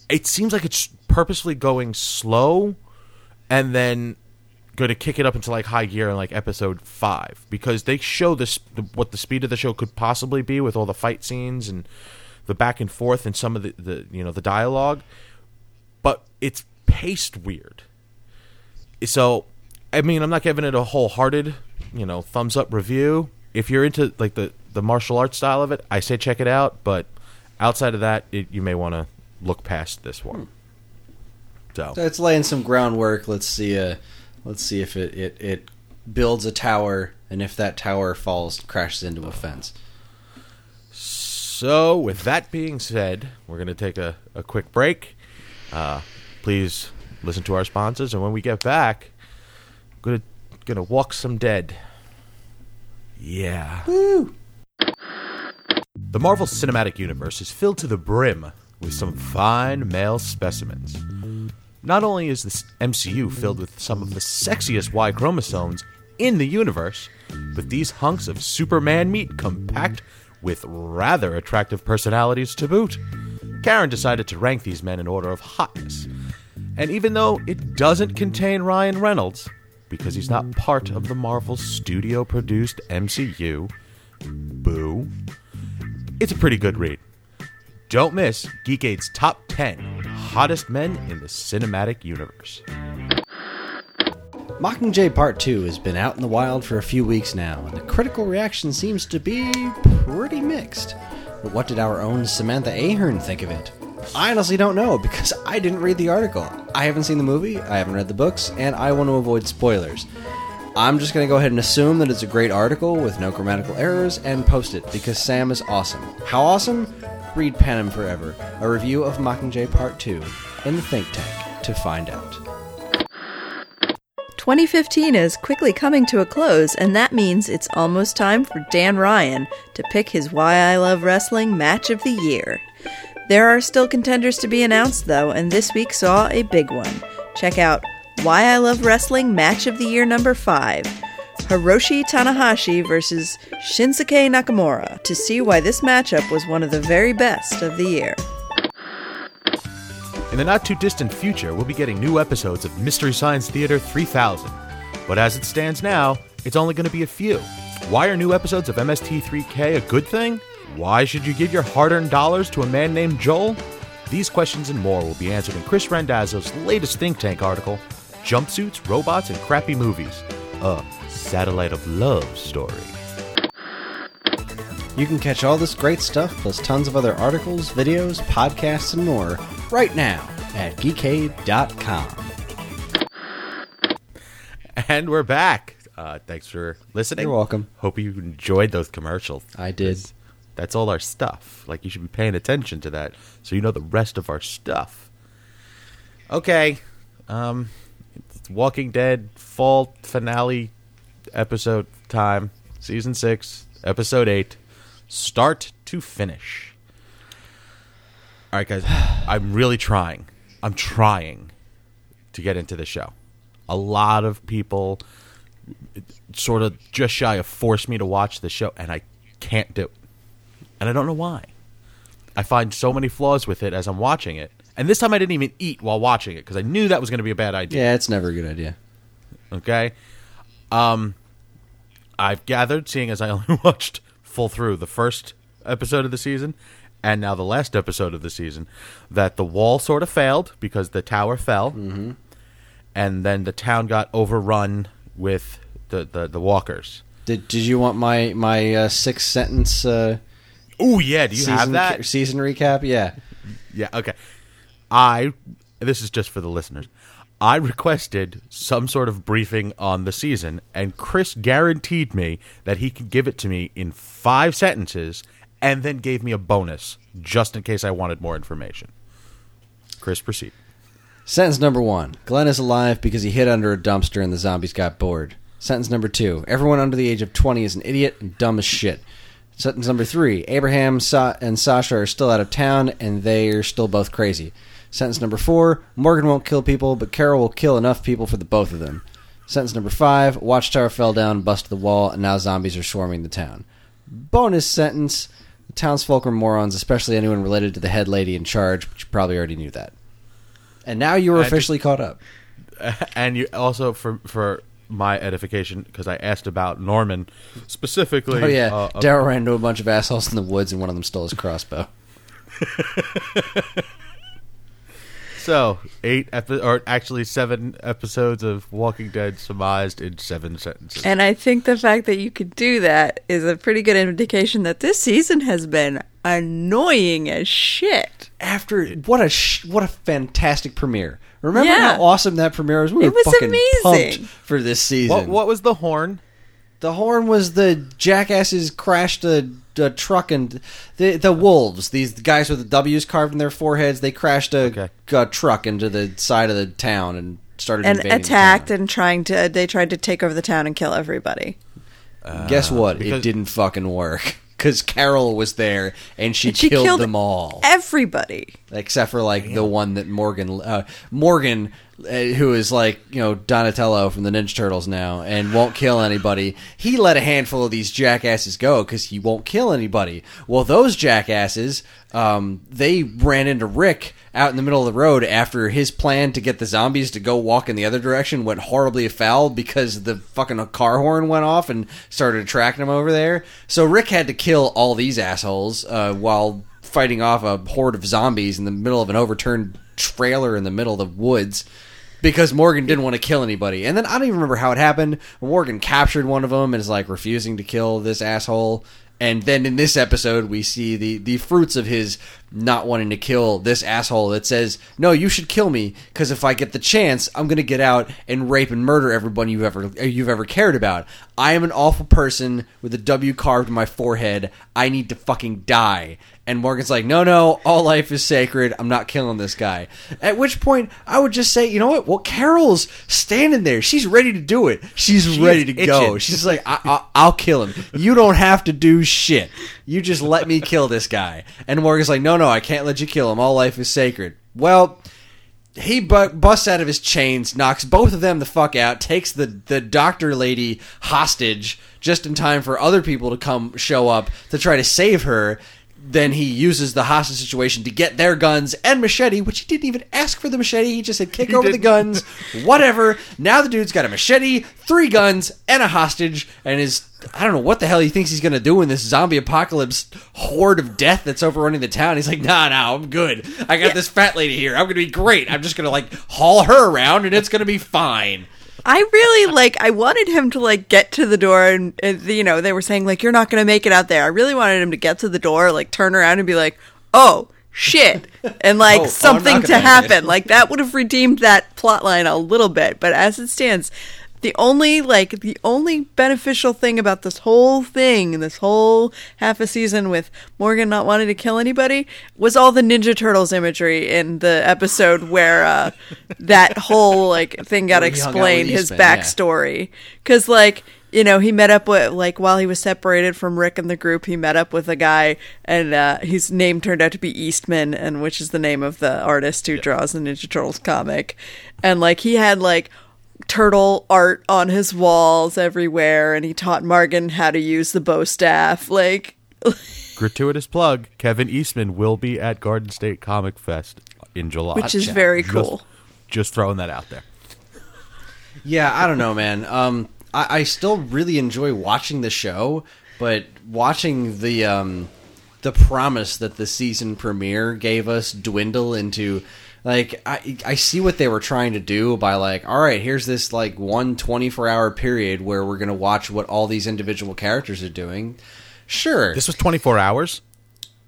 it seems like it's purposefully going slow and then going to kick it up into like high gear in like episode 5 because they show this what the speed of the show could possibly be with all the fight scenes and the back and forth and some of the, the you know the dialogue but it's paced weird. So i mean i'm not giving it a wholehearted you know thumbs up review. If you're into like the the martial arts style of it i say check it out but outside of that it, you may want to look past this one hmm. So it's laying some groundwork. Let's see. Uh, let's see if it, it it builds a tower, and if that tower falls, crashes into a fence. So, with that being said, we're going to take a, a quick break. Uh, please listen to our sponsors, and when we get back, we're going to gonna walk some dead. Yeah. Woo! The Marvel Cinematic Universe is filled to the brim with some fine male specimens. Not only is this MCU filled with some of the sexiest Y chromosomes in the universe, but these hunks of Superman meat come packed with rather attractive personalities to boot. Karen decided to rank these men in order of hotness. And even though it doesn't contain Ryan Reynolds, because he's not part of the Marvel studio produced MCU, boo, it's a pretty good read. Don't miss Geekade's top 10 hottest men in the cinematic universe. Mockingjay Part 2 has been out in the wild for a few weeks now, and the critical reaction seems to be pretty mixed. But what did our own Samantha Ahern think of it? I honestly don't know because I didn't read the article. I haven't seen the movie, I haven't read the books, and I want to avoid spoilers. I'm just going to go ahead and assume that it's a great article with no grammatical errors and post it because Sam is awesome. How awesome? Read Panem Forever, a review of Mockingjay Part 2 in the Think Tank to find out. 2015 is quickly coming to a close, and that means it's almost time for Dan Ryan to pick his Why I Love Wrestling match of the year. There are still contenders to be announced, though, and this week saw a big one. Check out Why I Love Wrestling Match of the Year number 5 Hiroshi Tanahashi versus Shinsuke Nakamura to see why this matchup was one of the very best of the year. In the not too distant future, we'll be getting new episodes of Mystery Science Theater 3000. But as it stands now, it's only going to be a few. Why are new episodes of MST3K a good thing? Why should you give your hard earned dollars to a man named Joel? These questions and more will be answered in Chris Randazzo's latest think tank article Jumpsuits, Robots, and Crappy Movies. A Satellite of Love story. You can catch all this great stuff, plus tons of other articles, videos, podcasts, and more right now at geekade.com. And we're back. Uh, thanks for listening. You're welcome. Hope you enjoyed those commercials. I did. That's, that's all our stuff. Like, you should be paying attention to that so you know the rest of our stuff. Okay. Um, it's Walking Dead fall finale episode time. Season 6, episode 8. Start to finish. All right, guys. I'm really trying. I'm trying to get into the show. A lot of people sort of just shy of forced me to watch the show, and I can't do it. And I don't know why. I find so many flaws with it as I'm watching it. And this time I didn't even eat while watching it because I knew that was going to be a bad idea. Yeah, it's never a good idea. Okay. Um, I've gathered, seeing as I only watched full through the first episode of the season and now the last episode of the season, that the wall sort of failed because the tower fell, mm-hmm. and then the town got overrun with the, the, the walkers. Did Did you want my my uh, six sentence? Uh, Oh yeah, do you season have that? season recap? Yeah. Yeah, okay. I this is just for the listeners. I requested some sort of briefing on the season, and Chris guaranteed me that he could give it to me in five sentences, and then gave me a bonus just in case I wanted more information. Chris, proceed. Sentence number one: Glenn is alive because he hid under a dumpster and the zombies got bored. Sentence number two: Everyone under the age of twenty is an idiot and dumb as shit. Sentence number three: Abraham and Sasha are still out of town and they are still both crazy. Sentence number four: Morgan won't kill people, but Carol will kill enough people for the both of them. Sentence number five: Watchtower fell down, busted the wall, and now zombies are swarming the town. Bonus sentence: The townsfolk are morons, especially anyone related to the head lady in charge, but you probably already knew that. And now you are I just- officially caught up. And you also for for my edification because I asked about Norman specifically. Oh yeah, uh, Daryl ran into a bunch of assholes in the woods, and one of them stole his crossbow. So eight epi- or actually seven episodes of Walking Dead surmised in seven sentences. And I think the fact that you could do that is a pretty good indication that this season has been annoying as shit. After what a sh- what a fantastic premiere! Remember Yeah. how awesome that premiere was? We It were was fucking amazing. pumped for this season. What what was the horn? The horn was the jackasses crashed a, a truck and the the wolves. These guys with the W's carved in their foreheads. They crashed a, Okay. a truck into the side of the town and started And invading the attacked town. and trying to they tried to take over the town and kill everybody. Guess what? It didn't fucking work because Carol was there and she, And she killed, killed them all. Everybody. except for like the one that Morgan uh, Morgan uh, who is like you know Donatello from the Ninja Turtles now and won't kill anybody. He let a handful of these jackasses go because he won't kill anybody. Well, those jackasses um, they ran into Rick out in the middle of the road after his plan to get the zombies to go walk in the other direction went horribly afoul because the fucking car horn went off and started attracting them over there. So Rick had to kill all these assholes uh, while fighting off a horde of zombies in the middle of an overturned trailer in the middle of the woods because Morgan didn't want to kill anybody. And then I don't even remember how it happened. Morgan captured one of them and is like refusing to kill this asshole. And then in this episode, we see the, the fruits of his not wanting to kill this asshole that says, No, you should kill me because if I get the chance, I'm going to get out and rape and murder everyone you've ever you've ever cared about. I am an awful person with a W carved in my forehead. I need to fucking die. And Morgan's like, no, no, all life is sacred. I'm not killing this guy. At which point, I would just say, you know what? Well, Carol's standing there. She's ready to do it. She's ready to go. She's like, I- I- I'll kill him. You don't have to do shit. You just let me kill this guy. And Morgan's like, no, no, I can't let you kill him. All life is sacred. Well, he bu- busts out of his chains, knocks both of them the fuck out, takes the, the doctor lady hostage just in time for other people to come show up to try to save her. Then he uses the hostage situation to get their guns and machete, which he didn't even ask for the machete. He just said, kick over the didn't. guns, whatever. Now the dude's got a machete, three guns, and a hostage, and is. I don't know what the hell he thinks he's going to do in this zombie apocalypse horde of death that's overrunning the town. He's like, nah, nah, I'm good. I got this fat lady here. I'm going to be great. I'm just going to, like, haul her around, and it's going to be fine. I really like. I wanted him to like get to the door, and, and you know they were saying like you're not going to make it out there. I really wanted him to get to the door, like turn around and be like, "Oh shit," and like Oh, oh, something to happen. Like that would have redeemed that plot line a little bit. But as it stands, the only like the only beneficial thing about this whole thing, this whole half a season with Morgan not wanting to kill anybody, was all the Ninja Turtles imagery in the episode where uh, that whole like thing got Where he hung out with explained, his Eastman, backstory, because like. You know, he met up with like while he was separated from Rick and the group. He met up with a guy, and uh, his name turned out to be Eastman, and which is the name of the artist who draws the Ninja Turtles comic. And like he had like turtle art on his walls everywhere, and he taught Morgan how to use the bow staff. Like, Gratuitous plug: Kevin Eastman will be at Garden State Comic Fest in July, which is Gotcha. very Just- cool. Just throwing that out there. Yeah, I don't know, man. Um, I, I still really enjoy watching the show, but watching the um, the promise that the season premiere gave us dwindle into like I I see what they were trying to do by like, all right, here's this like one 24 hour period where we're gonna watch what all these individual characters are doing. Sure, This was 24 hours.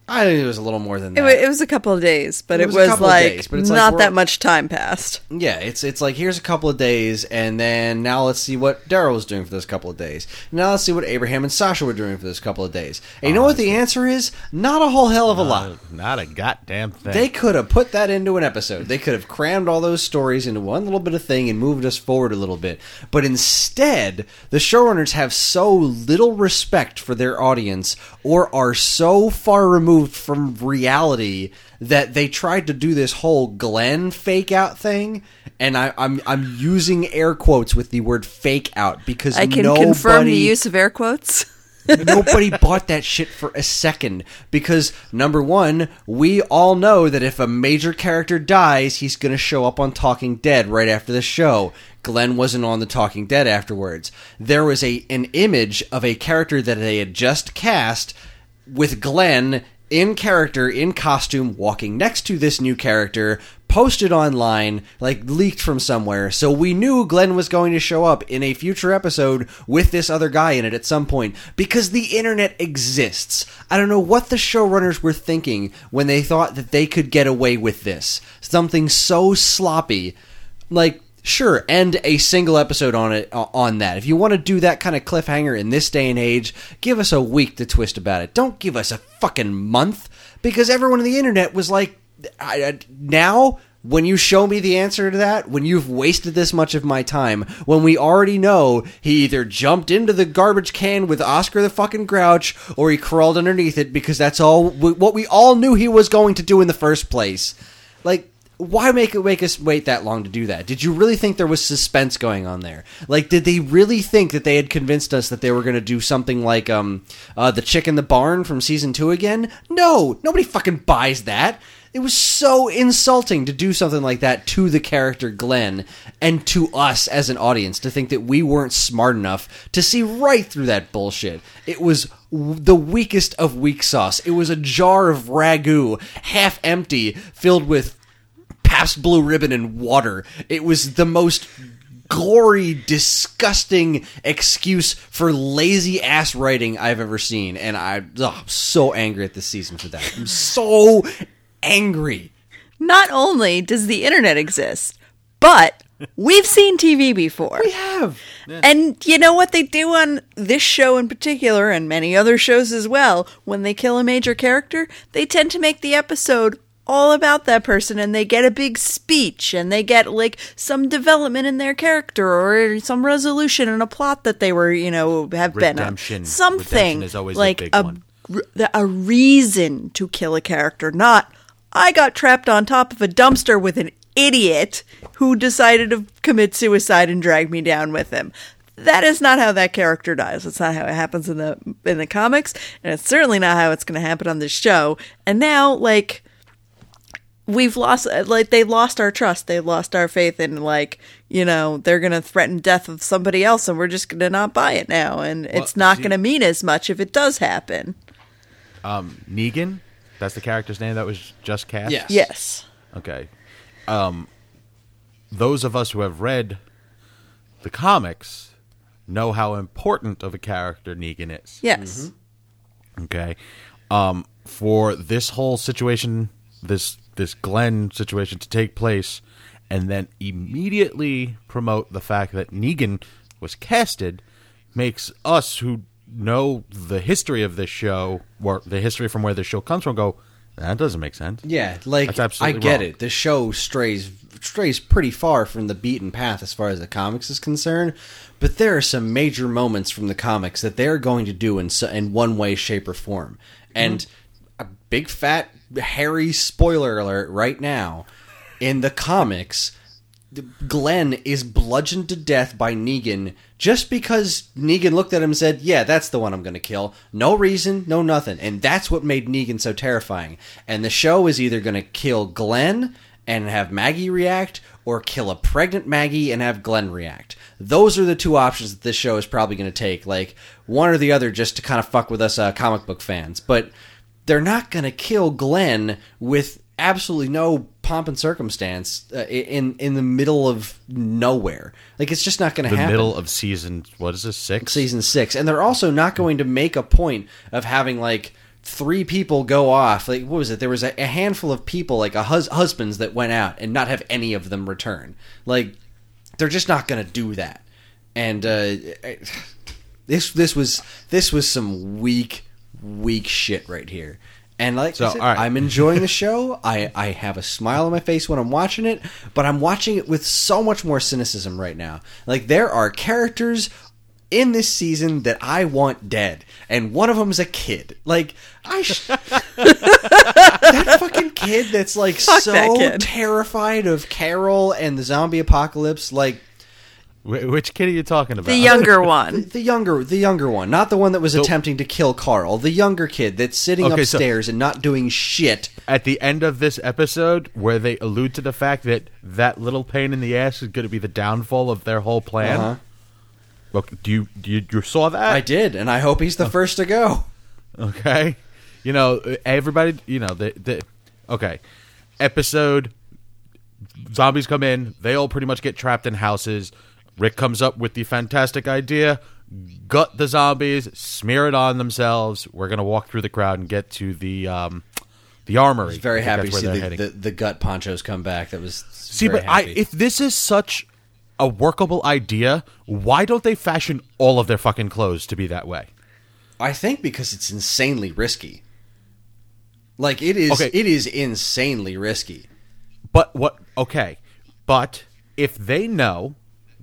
I think it was a little more than It, that. wa- it was a couple of days, but It it was was, couple of like, days, but it's like not we're- that much time passed. Yeah, it's it's like here's a couple of days, and then now let's see what Daryl was doing for those couple of days. Now let's see what Abraham and Sasha were doing for those couple of days. And you know what the answer is? Not a whole hell of a lot. Not a goddamn thing. They could have put that into an episode. They could have crammed all those stories into one little bit of thing and moved us forward a little bit. But instead, the showrunners have so little respect for their audience or are so far removed from reality that they tried to do this whole Glenn fake out thing. And I, I'm I'm using air quotes with the word fake out because I can nobody, confirm the use of air quotes. Nobody bought that shit for a second because number one, we all know that if a major character dies, he's going to show up on Talking Dead right after the show. Glenn wasn't on the Talking Dead afterwards. There was a an image of a character that they had just cast with Glenn in character in costume walking next to this new character posted online like leaked from somewhere. So we knew Glenn was going to show up in a future episode with this other guy in it at some point because the internet exists. I don't know what the showrunners were thinking when they thought that they could get away with this. Something so sloppy. Like sure end a single episode on it uh, on that. If you want to do that kind of cliffhanger in this day and age give us a week to twist about it. Don't give us a fucking month because everyone on the internet was like I, I, now when you show me the answer to that when you've wasted this much of my time when we already know he either jumped into the garbage can with oscar the fucking grouch or he crawled underneath it because that's all what we all knew he was going to do in the first place. Like why make it make us wait that long to do that? Did you really think there was suspense going on there? Like, did they really think that they had convinced us that they were going to do something like um, uh, the chick in the barn from season two again? No, nobody fucking buys that. It was so insulting to do something like that to the character Glenn and to us as an audience to think that we weren't smart enough to see right through that bullshit. It was the weakest of weak sauce. It was a jar of ragu, half empty, filled with Pabst Blue Ribbon and water. It was the most gory, disgusting excuse for lazy ass writing I've ever seen, and I, ugh, I'm so angry at this season for that. I'm so angry. Not only does the internet exist, but we've seen TV before. We have. And you know what they do on this show in particular, and many other shows as well, when they kill a major character, they tend to make the episode all about that person and they get a big speech and they get like some development in their character or some resolution in a plot that they were, you know, have been on. Something Redemption is always a like big a, one. r- a reason to kill a character, not I got trapped on top of a dumpster with an idiot who decided to commit suicide and drag me down with him. that is not how that character dies. It's not how it happens in the in the comics, and it's certainly not how it's going to happen on this show. And now, like, we've lost, like, they lost our trust. They lost our faith in, like, you know, they're going to threaten death of somebody else, and we're just going to not buy it now. And it's not see- going to mean as much if it does happen. Negan, that's the character's name that was just cast. Yes. Yes. Okay. Um, those of us who have read the comics know how important of a character Negan is. Yes. Okay. Um, for this whole situation, this this Glenn situation to take place, and then immediately promote the fact that Negan was casted, makes us who know the history of this show, or the history from where this show comes from, go. That doesn't make sense. Yeah, like I get wrong. it. The show strays strays pretty far from the beaten path as far as the comics is concerned, but there are some major moments from the comics that they're going to do in in one way, shape, or form. And mm-hmm. a big fat hairy spoiler alert right now in the comics. Glenn is bludgeoned to death by Negan just because Negan looked at him and said, "Yeah, that's the one I'm going to kill." No reason, no nothing, and that's what made Negan so terrifying. And the show is either going to kill Glenn and have Maggie react, or kill a pregnant Maggie and have Glenn react. Those are the two options that this show is probably going to take, like one or the other, just to kind of fuck with us uh, comic book fans. But they're not going to kill Glenn with absolutely no pomp and circumstance uh, in in the middle of nowhere. Like it's just not going to happen. The middle of season, what is this, six? season six, and they're also not going to make a point of having like three people go off. Like what was it? There was a, a handful of people, like a hus- husbands, that went out and not have any of them return. Like they're just not going to do that. And uh, this this was this was some weak weak shit right here. And like So, I said, right. I'm enjoying the show. I, I have a smile on my face when I'm watching it, but I'm watching it with so much more cynicism right now. Like there are characters in this season that I want dead, and one of them is a kid. Like I, sh- that fucking kid that's like Fuck so kid. terrified of Carol and the zombie apocalypse. Like Wh- which kid are you talking about? The younger one. the younger, the younger one, not the one that was attempting to kill Carl. The younger kid that's sitting Okay, so- upstairs and not doing shit. At the end of this episode, where they allude to the fact that that little pain in the ass is going to be the downfall of their whole plan. Uh-huh. Look, do you, do you you saw that? I did, and I hope he's the first to go. Okay. You know, everybody, you know, the, the okay. Episode zombies come in, they all pretty much get trapped in houses. Rick comes up with the fantastic idea gut the zombies, smear it on themselves. We're going to walk through the crowd and get to the um the armory. Very happy to see the, the, the gut ponchos come back. That was See, but I if this is such a workable idea, why don't they fashion all of their fucking clothes to be that way? I think because it's insanely risky. Like it is, Okay. it is insanely risky. But what? Okay, but if they know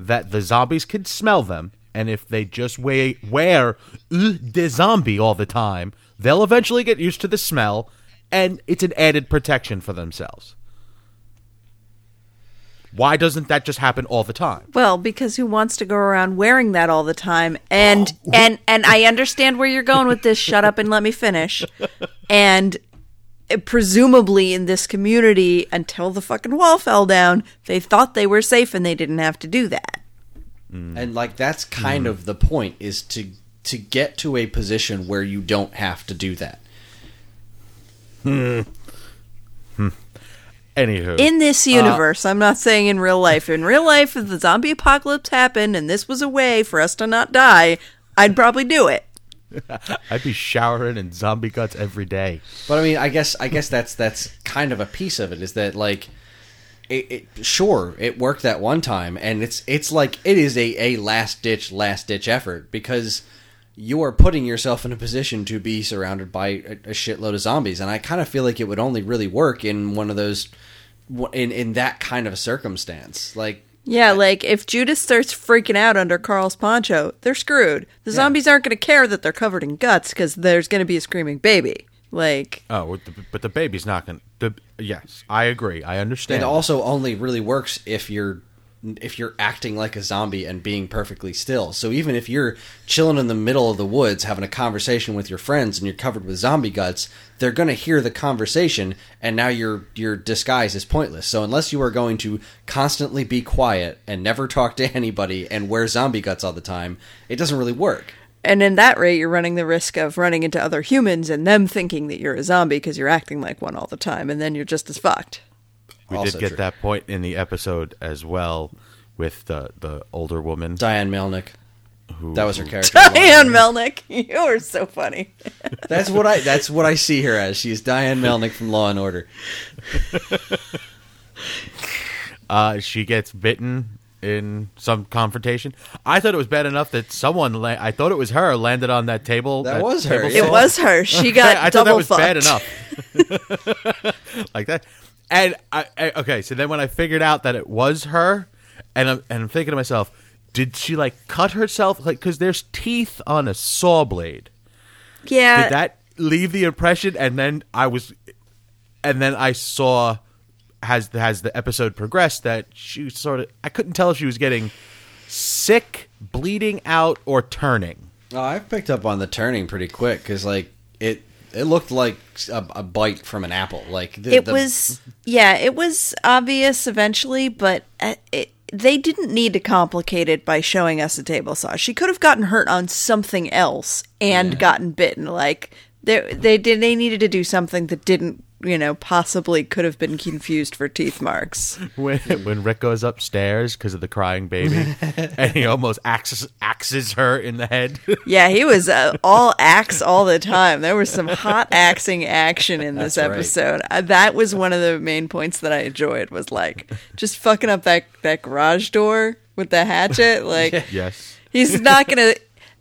that the zombies can smell them, and if they just wear, wear uh, the zombie all the time, they'll eventually get used to the smell, and it's an added protection for themselves. Why doesn't that just happen all the time? Well, because who wants to go around wearing that all the time? And and and I understand where you're going with this. Shut up and let me finish. And Uh, presumably in this community, until the fucking wall fell down, they thought they were safe and they didn't have to do that. Mm. And like that's kind of the point is to to get to a position where you don't have to do that. Hmm. hmm. Anywho, In this uh, universe, I'm not saying in real life. In real life, if the zombie apocalypse happened and this was a way for us to not die, I'd probably do it. I'd be showering in zombie guts every day. But I mean, I guess I guess that's that's kind of a piece of it is that like it, it sure it worked that one time and it's it's like it is a a last ditch last ditch effort because you are putting yourself in a position to be surrounded by a, a shitload of zombies and I kind of feel like it would only really work in one of those in in that kind of circumstance like Yeah, like if Judith starts freaking out under Carl's poncho, they're screwed. The zombies aren't going to care that they're covered in guts because there's going to be a screaming baby. Like, Oh, with the, but the baby's not going. to... Yes, I agree. I understand. It also only really works if you're if you're acting like a zombie and being perfectly still. So even if you're chilling in the middle of the woods having a conversation with your friends and you're covered with zombie guts, they're going to hear the conversation and now your your disguise is pointless. So unless you are going to constantly be quiet and never talk to anybody and wear zombie guts all the time, it doesn't really work. And in that rate, you're running the risk of running into other humans and them thinking that you're a zombie because you're acting like one all the time, and then you're just as fucked. We Also did get true. that point in the episode as well with the the older woman. Diane Melnick. Who, That was her character. Diane Melnick, you are so funny. That's what I that's what I see her as. She's Diane Melnick from Law and Order. Uh, she gets bitten in some confrontation. I thought it was bad enough that someone. La- I thought it was her landed on that table. That was her, table yeah. It was her. She got I thought that double was fucked. bad enough. like that. And I, I okay, so then when I figured out that it was her, and I'm and I'm thinking to myself, did she like cut herself? Like because there's teeth on a saw blade. Yeah, Did that leave the impression? And then I was, and then I saw has has the episode progressed that she sort of I couldn't tell if she was getting sick, bleeding out, or turning. Oh, I picked up on the turning pretty quick because like it it looked like a, a bite from an apple. Like the, it the- was. Yeah, it was obvious eventually, but uh, it, they didn't need to complicate it by showing us a table saw. She could have gotten hurt on something else and gotten bitten. Like they they did. They needed to do something that didn't. You know, possibly could have been confused for teeth marks. when when Rick goes upstairs because of the crying baby, and he almost axes axes her in the head. Yeah, he was uh, all axe all the time. There was some hot axing action in this That's right. episode. Uh, that was one of the main points that I enjoyed. Was like just fucking up that that garage door with the hatchet. Like yes, he's not gonna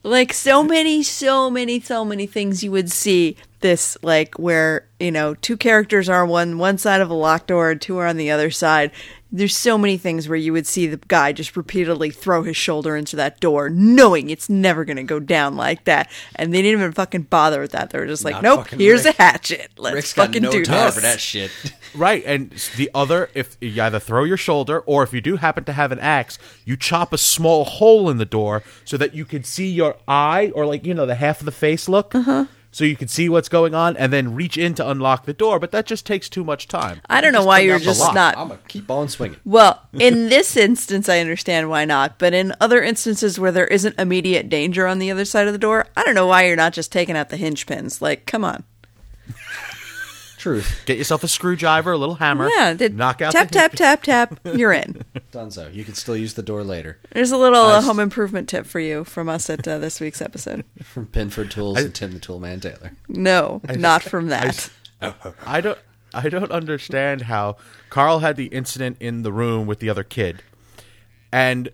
like so many, so many, so many things you would see this like where you know two characters are on one one side of a locked door and two are on the other side. There's so many things where you would see the guy just repeatedly throw his shoulder into that door, knowing it's never going to go down like that, and they didn't even fucking bother with that. They were just like, Not "Nope, here's Rick. a hatchet. Let's Rick's got fucking no do time this." for that shit. right. And the other, if you either throw your shoulder, or if you do happen to have an axe, you chop a small hole in the door so that you can see your eye or like you know the half of the face look. Uh-huh. So you can see what's going on, and then reach in to unlock the door. But that just takes too much time. I don't know why you're just lock. not I'm gonna keep on swinging. Well, in this instance, I understand why not. But in other instances where there isn't immediate danger on the other side of the door, I don't know why you're not just taking out the hinge pins. Like, come on. Truth. Get yourself a screwdriver, a little hammer. Yeah, did knock out tap the tap tap tap. You're in. Done so. You can still use the door later. There's a little uh, home improvement tip for you from us at uh, this week's episode. From Binford Tools and Tim the Toolman Taylor. No, not from that. I don't I don't understand how Carl had the incident in the room with the other kid. And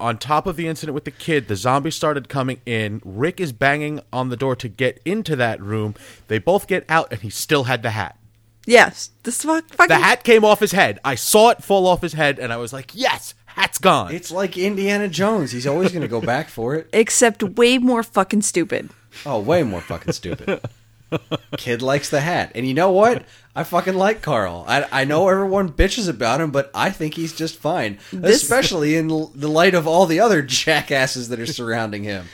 on top of the incident with the kid, the zombies started coming in. Rick is banging on the door to get into that room. They both get out and he still had the hat. yes, this fuck, fucking The hat came off his head. I saw it fall off his head and I was like, "Yes, hat's gone." It's like Indiana Jones. He's always gonna go back for it. except way more fucking stupid. Oh, way more fucking stupid. Kid likes the hat. And you know what? I fucking like Carl. I, I know everyone bitches about him, but I think he's just fine. This- Especially in the light of all the other jackasses that are surrounding him.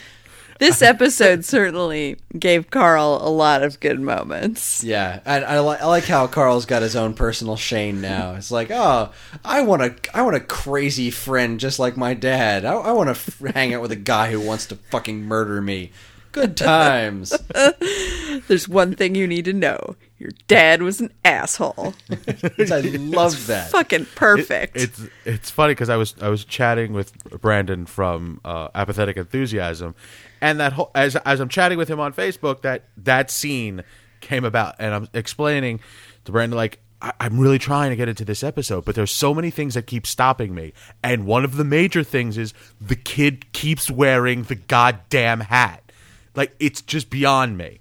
This episode certainly gave Carl a lot of good moments. Yeah, and I, li- I like how Carl's got his own personal Shane now. It's like, oh, I want a, I want a crazy friend just like my dad. I, I want to f- hang out with a guy who wants to fucking murder me. Good times. There's one thing you need to know. Your dad was an asshole. I love that. Fucking perfect. It's it's funny because I was I was chatting with Brandon from uh, Apathetic Enthusiasm, and that whole, as as I'm chatting with him on Facebook, that that scene came about, and I'm explaining to Brandon like. I'm really trying to get into this episode, but there's so many things that keep stopping me. And one of the major things is the kid keeps wearing the goddamn hat. Like it's just beyond me.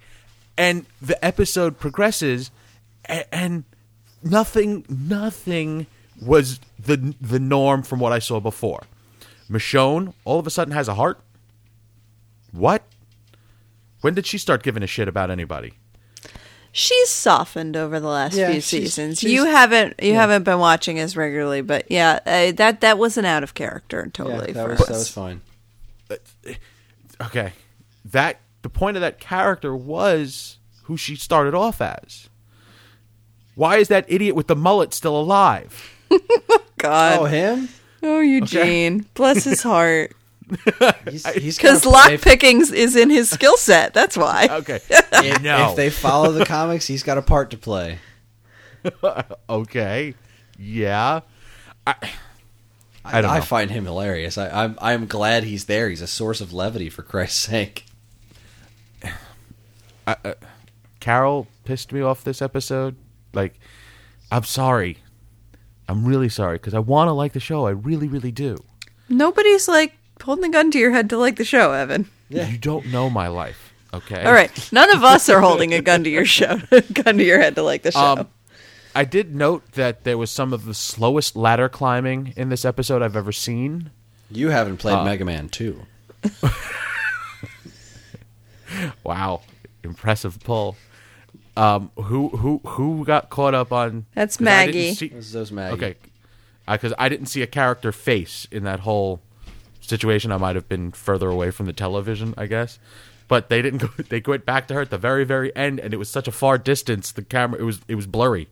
And the episode progresses, and, and nothing, nothing was the the norm from what I saw before. Michonne all of a sudden has a heart. What? When did she start giving a shit about anybody? she's softened over the last Yeah, few she's- seasons. she's- you haven't you haven't been watching as regularly, but yeah, uh, that that wasn't out of character Yeah, totally that for was us. that was fine. Okay, that the point of that character was who she started off as. Why is that idiot with the mullet still alive? God, Oh, him? oh, him? Eugene, bless his heart. He's, he's Because gotta- lock pickings is in his skill set. That's why. Okay, If, no. if they follow the comics, he's got a part to play. okay, yeah. I, I, don't I know. find him hilarious. I, I'm I'm glad he's there. He's a source of levity for Christ's sake. Carol pissed me off this episode. Like, I'm sorry. I'm really sorry because I want to like the show. I really, really do. Nobody's like holding a gun to your head to like the show, Evan. Yeah. You don't know my life, okay? All right, none of us are holding a gun to your show, gun to your head to like the show. Um, I did note that there was some of the slowest ladder climbing in this episode I've ever seen. You haven't played Uh, Mega Man 2. Wow, impressive pull. Um, who who who got caught up on? That's 'cause I didn't Maggie. see- Those, those Maggie. okay, because I didn't see a character face in that whole situation. I might have been further away from the television, I guess. But they didn't go. They went back to her at the very, very end, and it was such a far distance. The camera, it was, it was blurry.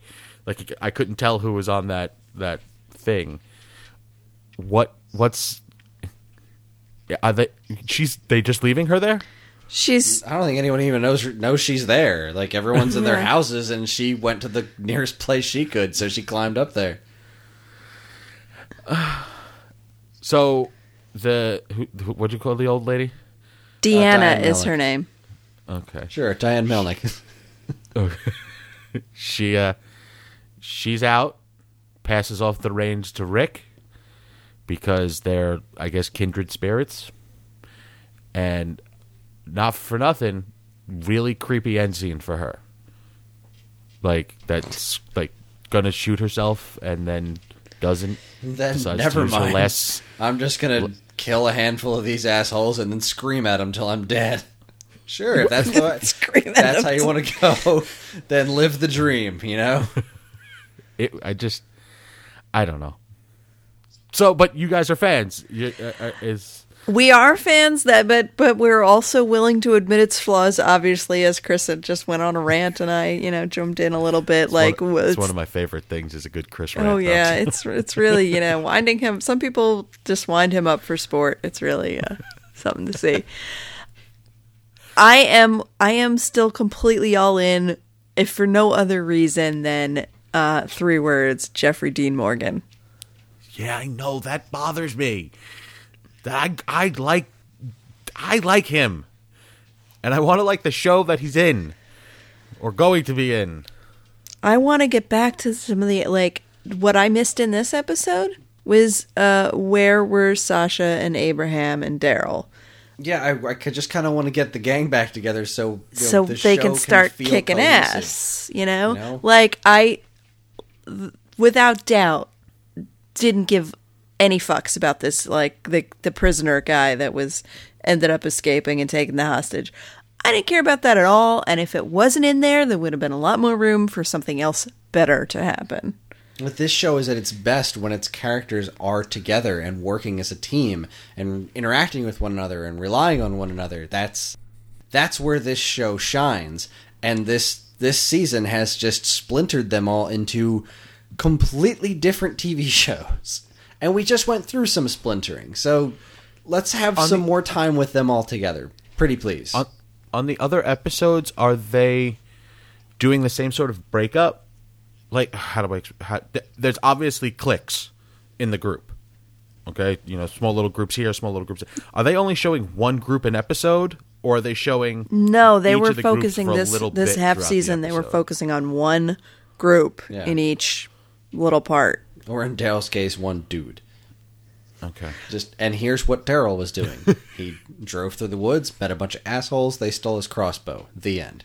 Like I couldn't tell who was on that that thing. What? What's? Are they? She's. They just leaving her there? She's I don't think anyone even knows knows she's there. Like everyone's in their houses, and she went to the nearest place she could, so she climbed up there. So the who, who, what'd you call the old lady? Deanna Diane is Melnick. her name. Okay. Sure, Diane Melnick. she uh she's out passes off the reins to rick because they're i guess kindred spirits and not for nothing really creepy end scene for her like that's like gonna shoot herself and then doesn't then never mind. last- I'm just gonna kill a handful of these assholes and then scream at them till I'm dead. Sure, if that's what Scream at that's them how you want to go, then live the dream. You know. it i just i don't know so but you guys are fans you, uh, uh, is We are fans that, but but we're also willing to admit its flaws. Obviously, as Chris had just went on a rant, and I, you know, jumped in a little bit. like, one, it's- it's one of my favorite things is a good chris rant oh though. yeah, it's it's really you know winding him. Some people just wind him up for sport. It's really uh, something to see. I am I am still completely all in, if for no other reason than uh, three words: Jeffrey Dean Morgan. Yeah, I know that bothers me. That I I like I like him. And I want to like the show that he's in or going to be in. I want to get back to some of the like what I missed in this episode was uh where were Sasha and Abraham and Daryl Yeah, I, I could just kind of want to get the gang back together so you know, so the they show can start feel kicking cohesive. ass, you know? You know? Like I without doubt didn't give any fucks about this like the the prisoner guy that was ended up escaping and taking the hostage. I didn't care about that at all, and if it wasn't in there, there would have been a lot more room for something else better to happen. What this show is at its best when its characters are together and working as a team and interacting with one another and relying on one another. That's that's where this show shines. And this this season has just splintered them all into completely different TV shows. And we just went through some splintering. So let's have On some the- more time with them all together. Pretty please. On on the other episodes are they doing the same sort of breakup? Like how do I how, there's obviously cliques in the group. Okay, you know, small little groups here, small little groups. Are they only showing one group an episode or are they showing No, they each were of the focusing this this half throughout the season. They were focusing on one group Yeah. in each little part. Or in Daryl's case, one dude. Okay. Just and here's what Daryl was doing. he drove through the woods, met a bunch of assholes. They stole his crossbow. The end.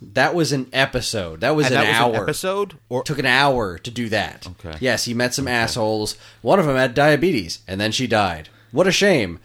That was an episode. That was And an that was hour. an episode or Took an hour to do that. Okay. Yes, he met some assholes. One of them had diabetes, and then she died. What a shame.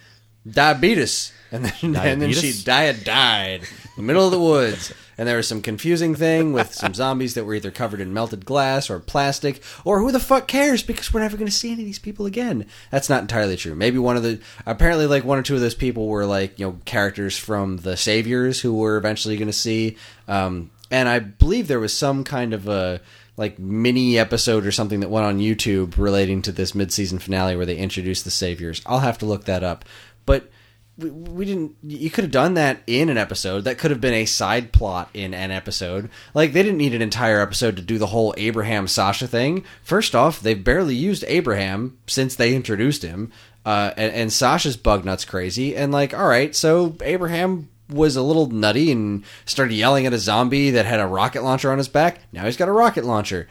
Diabetes, and then and then she died. Died in the middle of the woods, and there was some confusing thing with some zombies that were either covered in melted glass or plastic, or who the fuck cares because we're never going to see any of these people again. That's not entirely true. Maybe one of the apparently like one or two of those people were like you know characters from the Saviors who we're eventually going to see, um, and I believe there was some kind of a like mini episode or something that went on YouTube relating to this mid-season finale where they introduced the saviors. I'll have to look that up. But we, we didn't you could have done that in an episode. That could have been a side plot in an episode. Like they didn't need an entire episode to do the whole Abraham Sasha thing. First off, they've barely used Abraham since they introduced him. Uh, and, and Sasha's bug nuts crazy, and like, all right, so Abraham was a little nutty and started yelling at a zombie that had a rocket launcher on his back. Now he's got a rocket launcher.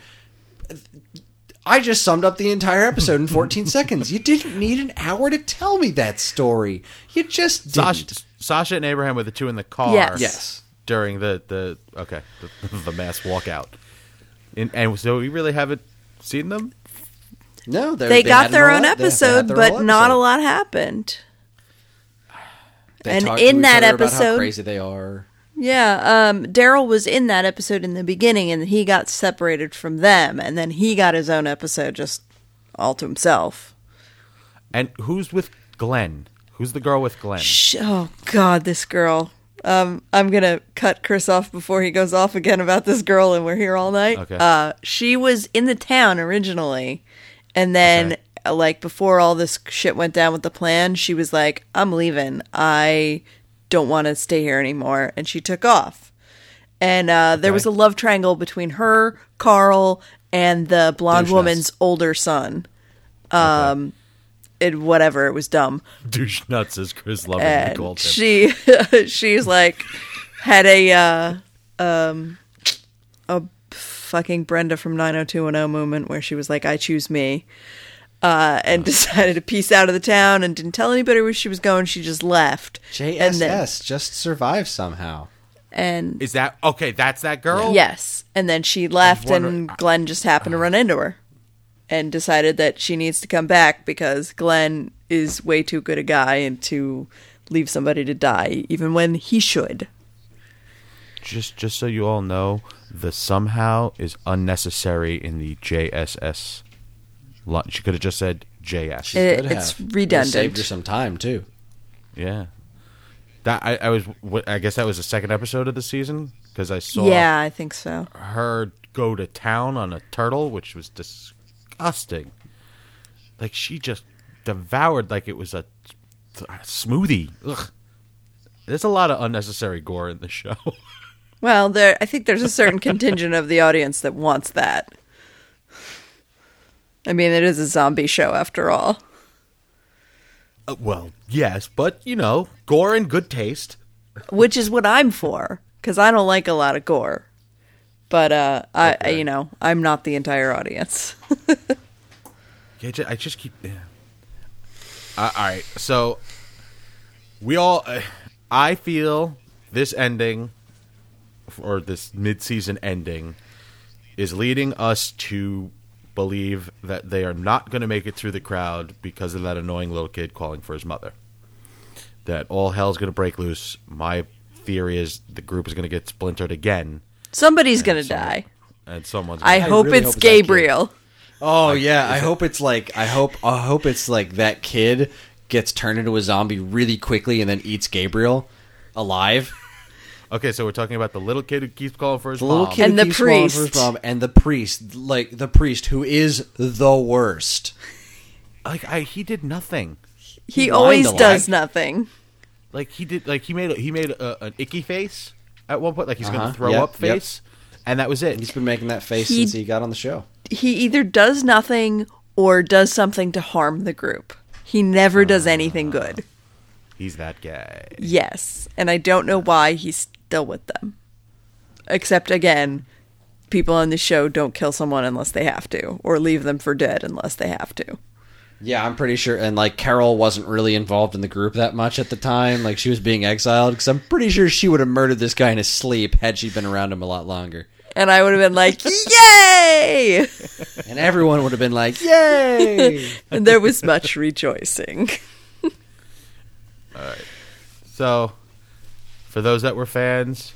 I just summed up the entire episode in 14 seconds. You didn't need an hour to tell me that story. You just didn't. Sasha, Sasha and Abraham were the two in the car. Yes. Yes. During the the okay the, the mass walkout, and, and so we really haven't seen them. No, They, had got their own they- they episode, their but own not a lot happened. They and talked in to each that other about how episode- crazy they are. Yeah, um, Daryl was in that episode in the beginning, and he got separated from them, and then he got his own episode just all to himself. And who's with Glenn? Who's the girl with Glenn? Sh- Oh God, this girl. Um, I'm gonna cut Chris off before he goes off again about this girl, and we're here all night. Okay. Uh, she was in the town originally, and then Okay. like before all this shit went down with the plan, she was like, "I'm leaving. I don't want to stay here anymore," and she took off. And uh, there Okay. was a love triangle between her, Carl, and the blonde Douche woman's nuts. older son. Um, it whatever. It was dumb. Douche nuts, as Chris lovingly called him. she she's like had a uh um a fucking Brenda from 90210 moment where she was like I choose me uh and decided to peace out of the town and didn't tell anybody where she was going she just left and JSS then just survived somehow. and Is that okay? That's that girl. yes and then she left and Glenn just happened to run into her and decided that she needs to come back because Glenn is way too good a guy and to leave somebody to die even when he should Just just so you all know, the somehow is unnecessary in the JSS. Lo- She could have just said JS. It- Could it's have. redundant. It saved her some time too. yeah. That I, I was. I guess that was the second episode of the season because I saw Yeah, I think so. her go to town on a turtle, which was disgusting. Like she just devoured like it was a, a smoothie. Ugh. There's a lot of unnecessary gore in the show. Well, there I think there's a certain contingent of the audience that wants that. I mean, it is a zombie show after all. Uh, well, yes, but you know, gore and good taste. Which is what I'm for cuz I don't like a lot of gore. But uh I Okay. you know, I'm not the entire audience. Yeah, I just keep. Yeah. Uh, all right, so we all. Uh, I feel this ending, or this mid-season ending, is leading us to believe that they are not going to make it through the crowd because of that annoying little kid calling for his mother. That all hell's going to break loose. My theory is the group is going to get splintered again, Somebody's going to die. and someone's. I, gonna- hope really it's hope it's. Gabriel. Oh yeah, I hope it's like I hope I hope it's like that kid gets turned into a zombie really quickly and then eats Gabriel alive. Okay, so we're talking about the little kid who keeps calling for his The little mom. kid And who the keeps falling for his priest. mom and the priest, like the priest who is the worst. like I, he did nothing. He He always whined a does lot. nothing. Like he did, like he made a, he made a, an icky face at one point, like he's Uh-huh. gonna throw Yep, up yep. face, and that was it. He's been making that face He- since he got on the show. He either does nothing or does something to harm the group. He never does anything good. He's that guy. Yes, and I don't know why he's still with them. Except again, people on the show don't kill someone unless they have to, or leave them for dead unless they have to. Yeah, I'm pretty sure. And like Carol wasn't really involved in the group that much at the time. Like she was being exiled because I'm pretty sure she would have murdered this guy in his sleep had she been around him a lot longer. And I would have been like, "Yay!" And everyone would have been like, "Yay!" And there was much rejoicing. All right. So, for those that were fans,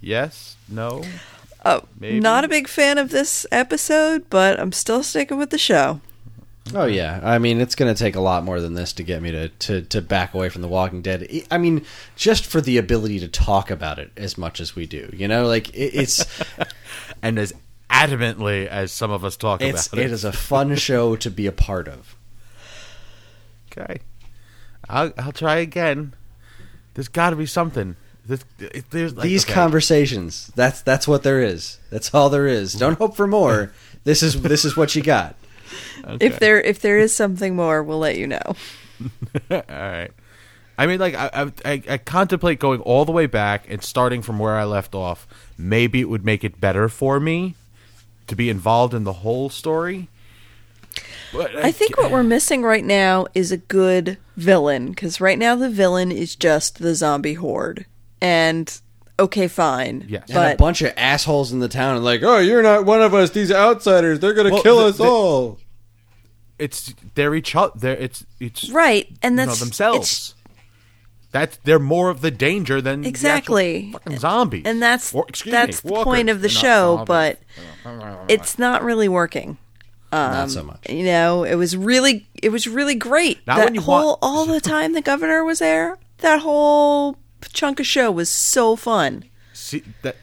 Yes? No? Oh, Maybe. not a big fan of this episode, but I'm still sticking with the show. Oh yeah, I mean it's going to take a lot more than this to get me to, to to back away from The Walking Dead. I mean, just for the ability to talk about it as much as we do, you know, like it, it's And as adamantly as some of us talk it's about it. it is a fun show to be a part of. Okay. I'll, I'll try again. There's got to be something. There's, it- there's like, These okay. conversations, that's that's what there is. That's all there is. Don't hope for more. This is this is what you got. Okay. If there if there is something more, we'll let you know. All right. I mean, like, I, I, I, I contemplate going all the way back and starting from where I left off. Maybe it would make it better for me to be involved in the whole story. But I think what we're missing right now is a good villain because right now the villain is just the zombie horde. And okay, fine, Yes. And a but bunch of assholes in the town are like, "Oh, you're not one of us. These outsiders, they're going to Well, kill the- us the- all." it's they're each other. They're it's it's right, and you know, that's themselves. That's they're more of the danger than the actual Exactly. fucking zombies. and that's Or, excuse that's me, the walkers. point of the They're not show, zombies. but it's not really working. not so um, much. You know, it was really it was really great. Not that when you whole want- all the time the governor was there. That whole chunk of show was so fun. See that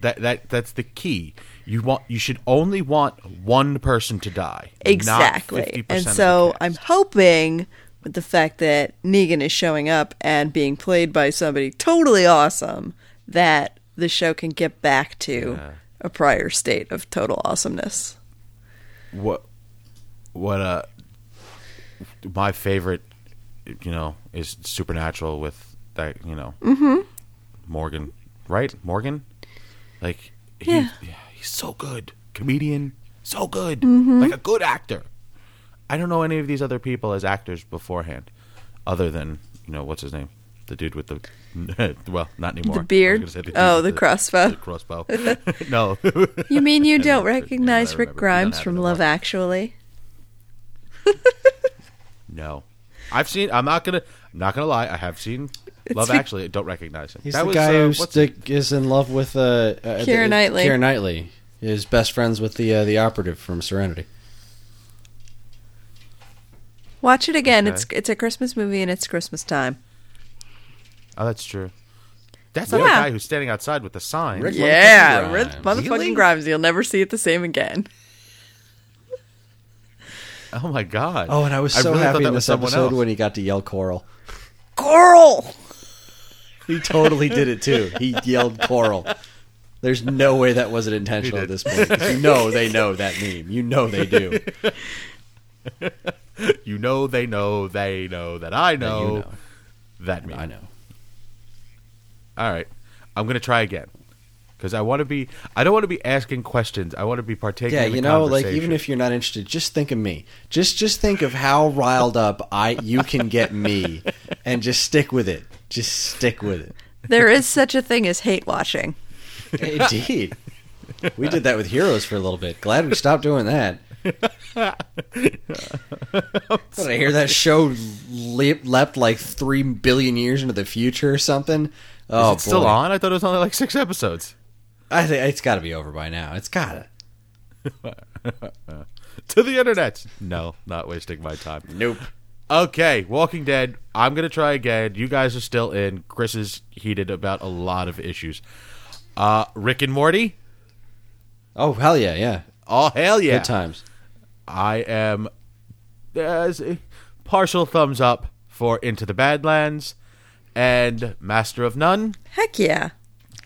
that that that's the key. You want you should only want one person to die. Exactly. 50% And so. I'm hoping with the fact that Negan is showing up and being played by somebody totally awesome that the show can get back to Yeah. a prior state of total awesomeness. what what uh my favorite you know is supernatural with that you know Mm-hmm. morgan right morgan like he, Yeah. he's so good comedian so good Mm-hmm. like a good actor i don't know any of these other people as actors beforehand other than you know what's his name the dude with the well not anymore was beard? dude Oh, with the crossbow. the crossbow no You mean you don't recognize. Rick Grimes from Love. Actually? No, I've seen. I'm not gonna. I'm not gonna lie. I have seen It's Love be- Actually. I don't recognize him. He's That the was, guy uh, who stick, is in love with uh, uh, Keira Knightley. Keira Knightley is best friends with the uh, the operative from Serenity. Watch it again. Okay. It's it's a Christmas movie and it's Christmas time. Oh, that's true. That's not Yeah. the guy who's standing outside with the sign. Rick- Yeah, motherfucking Rick Grimes. motherfucking Really? Grimes. You'll never see it the same again. Oh my god. Oh, and I was so really happy that in this someone episode else. when he got to yell Coral. Coral. He totally did it too. He yelled Coral. There's no way that wasn't intentional at this point. You know they know that meme. You know they do. You know, they know, they know that I That know you know. that meme. I know. All right, I'm gonna try again because I want to be. I don't want to be asking questions. I want to be partaking. Yeah, in the you know, like even if you're not interested, just think of me. Just just think of how riled up I you can get me, and just stick with it. Just stick with it. There is such a thing as hate watching. Indeed, we did that with Heroes for a little bit. Glad we stopped doing that. Did I hear that show leap, leapt like three billion years into the future or something? Oh, is it oh, still boy. on? I thought it was only like six episodes. I think it's got to be over by now. It's got to. To the internet. No, not wasting my time. Nope. Okay, Walking Dead. I'm gonna try again. You guys are still in. Chris is heated about a lot of issues. Uh, Rick and Morty. Oh hell yeah, yeah. Oh hell yeah! Good times. I am as a partial thumbs up for Into the Badlands and Master of None. Heck yeah.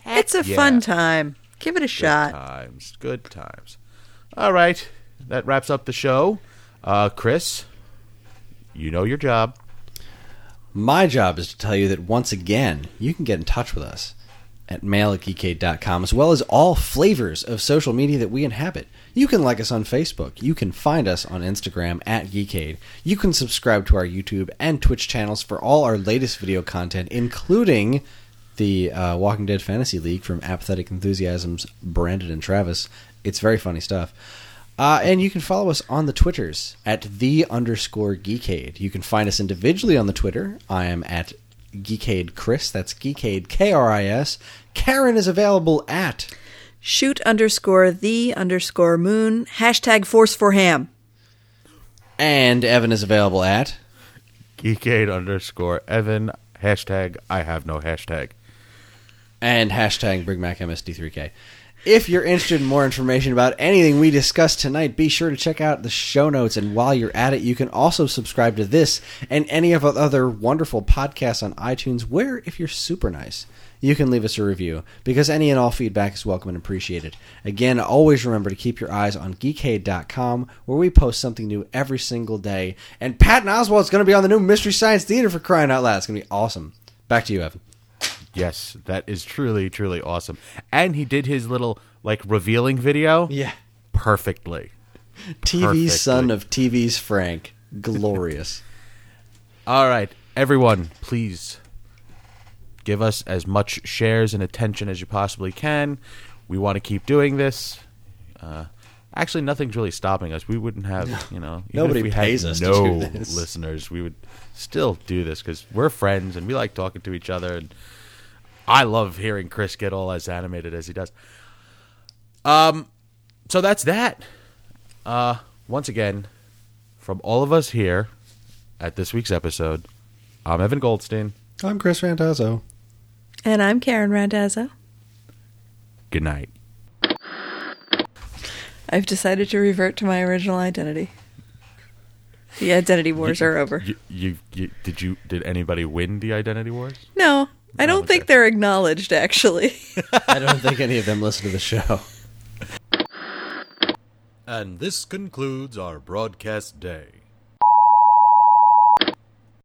It's a yeah. fun time. Give it a Good shot. times, good times. All right, that wraps up the show. Uh, Chris, you know your job. My job is to tell you that once again, you can get in touch with us at mail at geekade.com, as well as all flavors of social media that we inhabit. You can like us on Facebook. You can find us on Instagram at Geekade. You can subscribe to our YouTube and Twitch channels for all our latest video content, including the uh, Walking Dead Fantasy League from Apathetic Enthusiasms, Brandon and Travis. It's very funny stuff. Uh, and you can follow us on the Twitters at the underscore geekade. You can find us individually on the Twitter. I am at Geekade Chris. That's Geekade K R I S. Karen is available at Shoot underscore the underscore moon. Hashtag force for ham. and Evan is available at Geekade underscore Evan. Hashtag I have no hashtag. And hashtag BigMacMST3K. If you're interested in more information about anything we discussed tonight, be sure to check out the show notes. And while you're at it, you can also subscribe to this and any of our other wonderful podcasts on iTunes, where, if you're super nice, you can leave us a review because any and all feedback is welcome and appreciated. Again, always remember to keep your eyes on geekade.com where we post something new every single day. And Patton Oswalt's going to be on the new Mystery Science Theater for crying out loud. It's going to be awesome. Back to you, Evan. Yes, that is truly, truly awesome. And he did his little like revealing video Yeah. perfectly. TV's son of TV's Frank. Glorious. All right, everyone, please give us as much shares and attention as you possibly can. We want to keep doing this. Uh, actually, nothing's really stopping us. We wouldn't have, you know, Nobody we pays us to no do this. listeners, we would still do this because we're friends and we like talking to each other. And I love hearing Chris get all as animated as he does. Um, so that's that. Uh, once again, from all of us here at this week's episode, I'm Evan Goldstein. I'm Chris Randazzo. And I'm Karen Randazzo. Good night. I've decided to revert to my original identity. The identity wars are over. You, you, you, did you? Did anybody win the identity wars? No, I don't think they're acknowledged, actually. I don't think any of them listen to the show. And this concludes our broadcast day.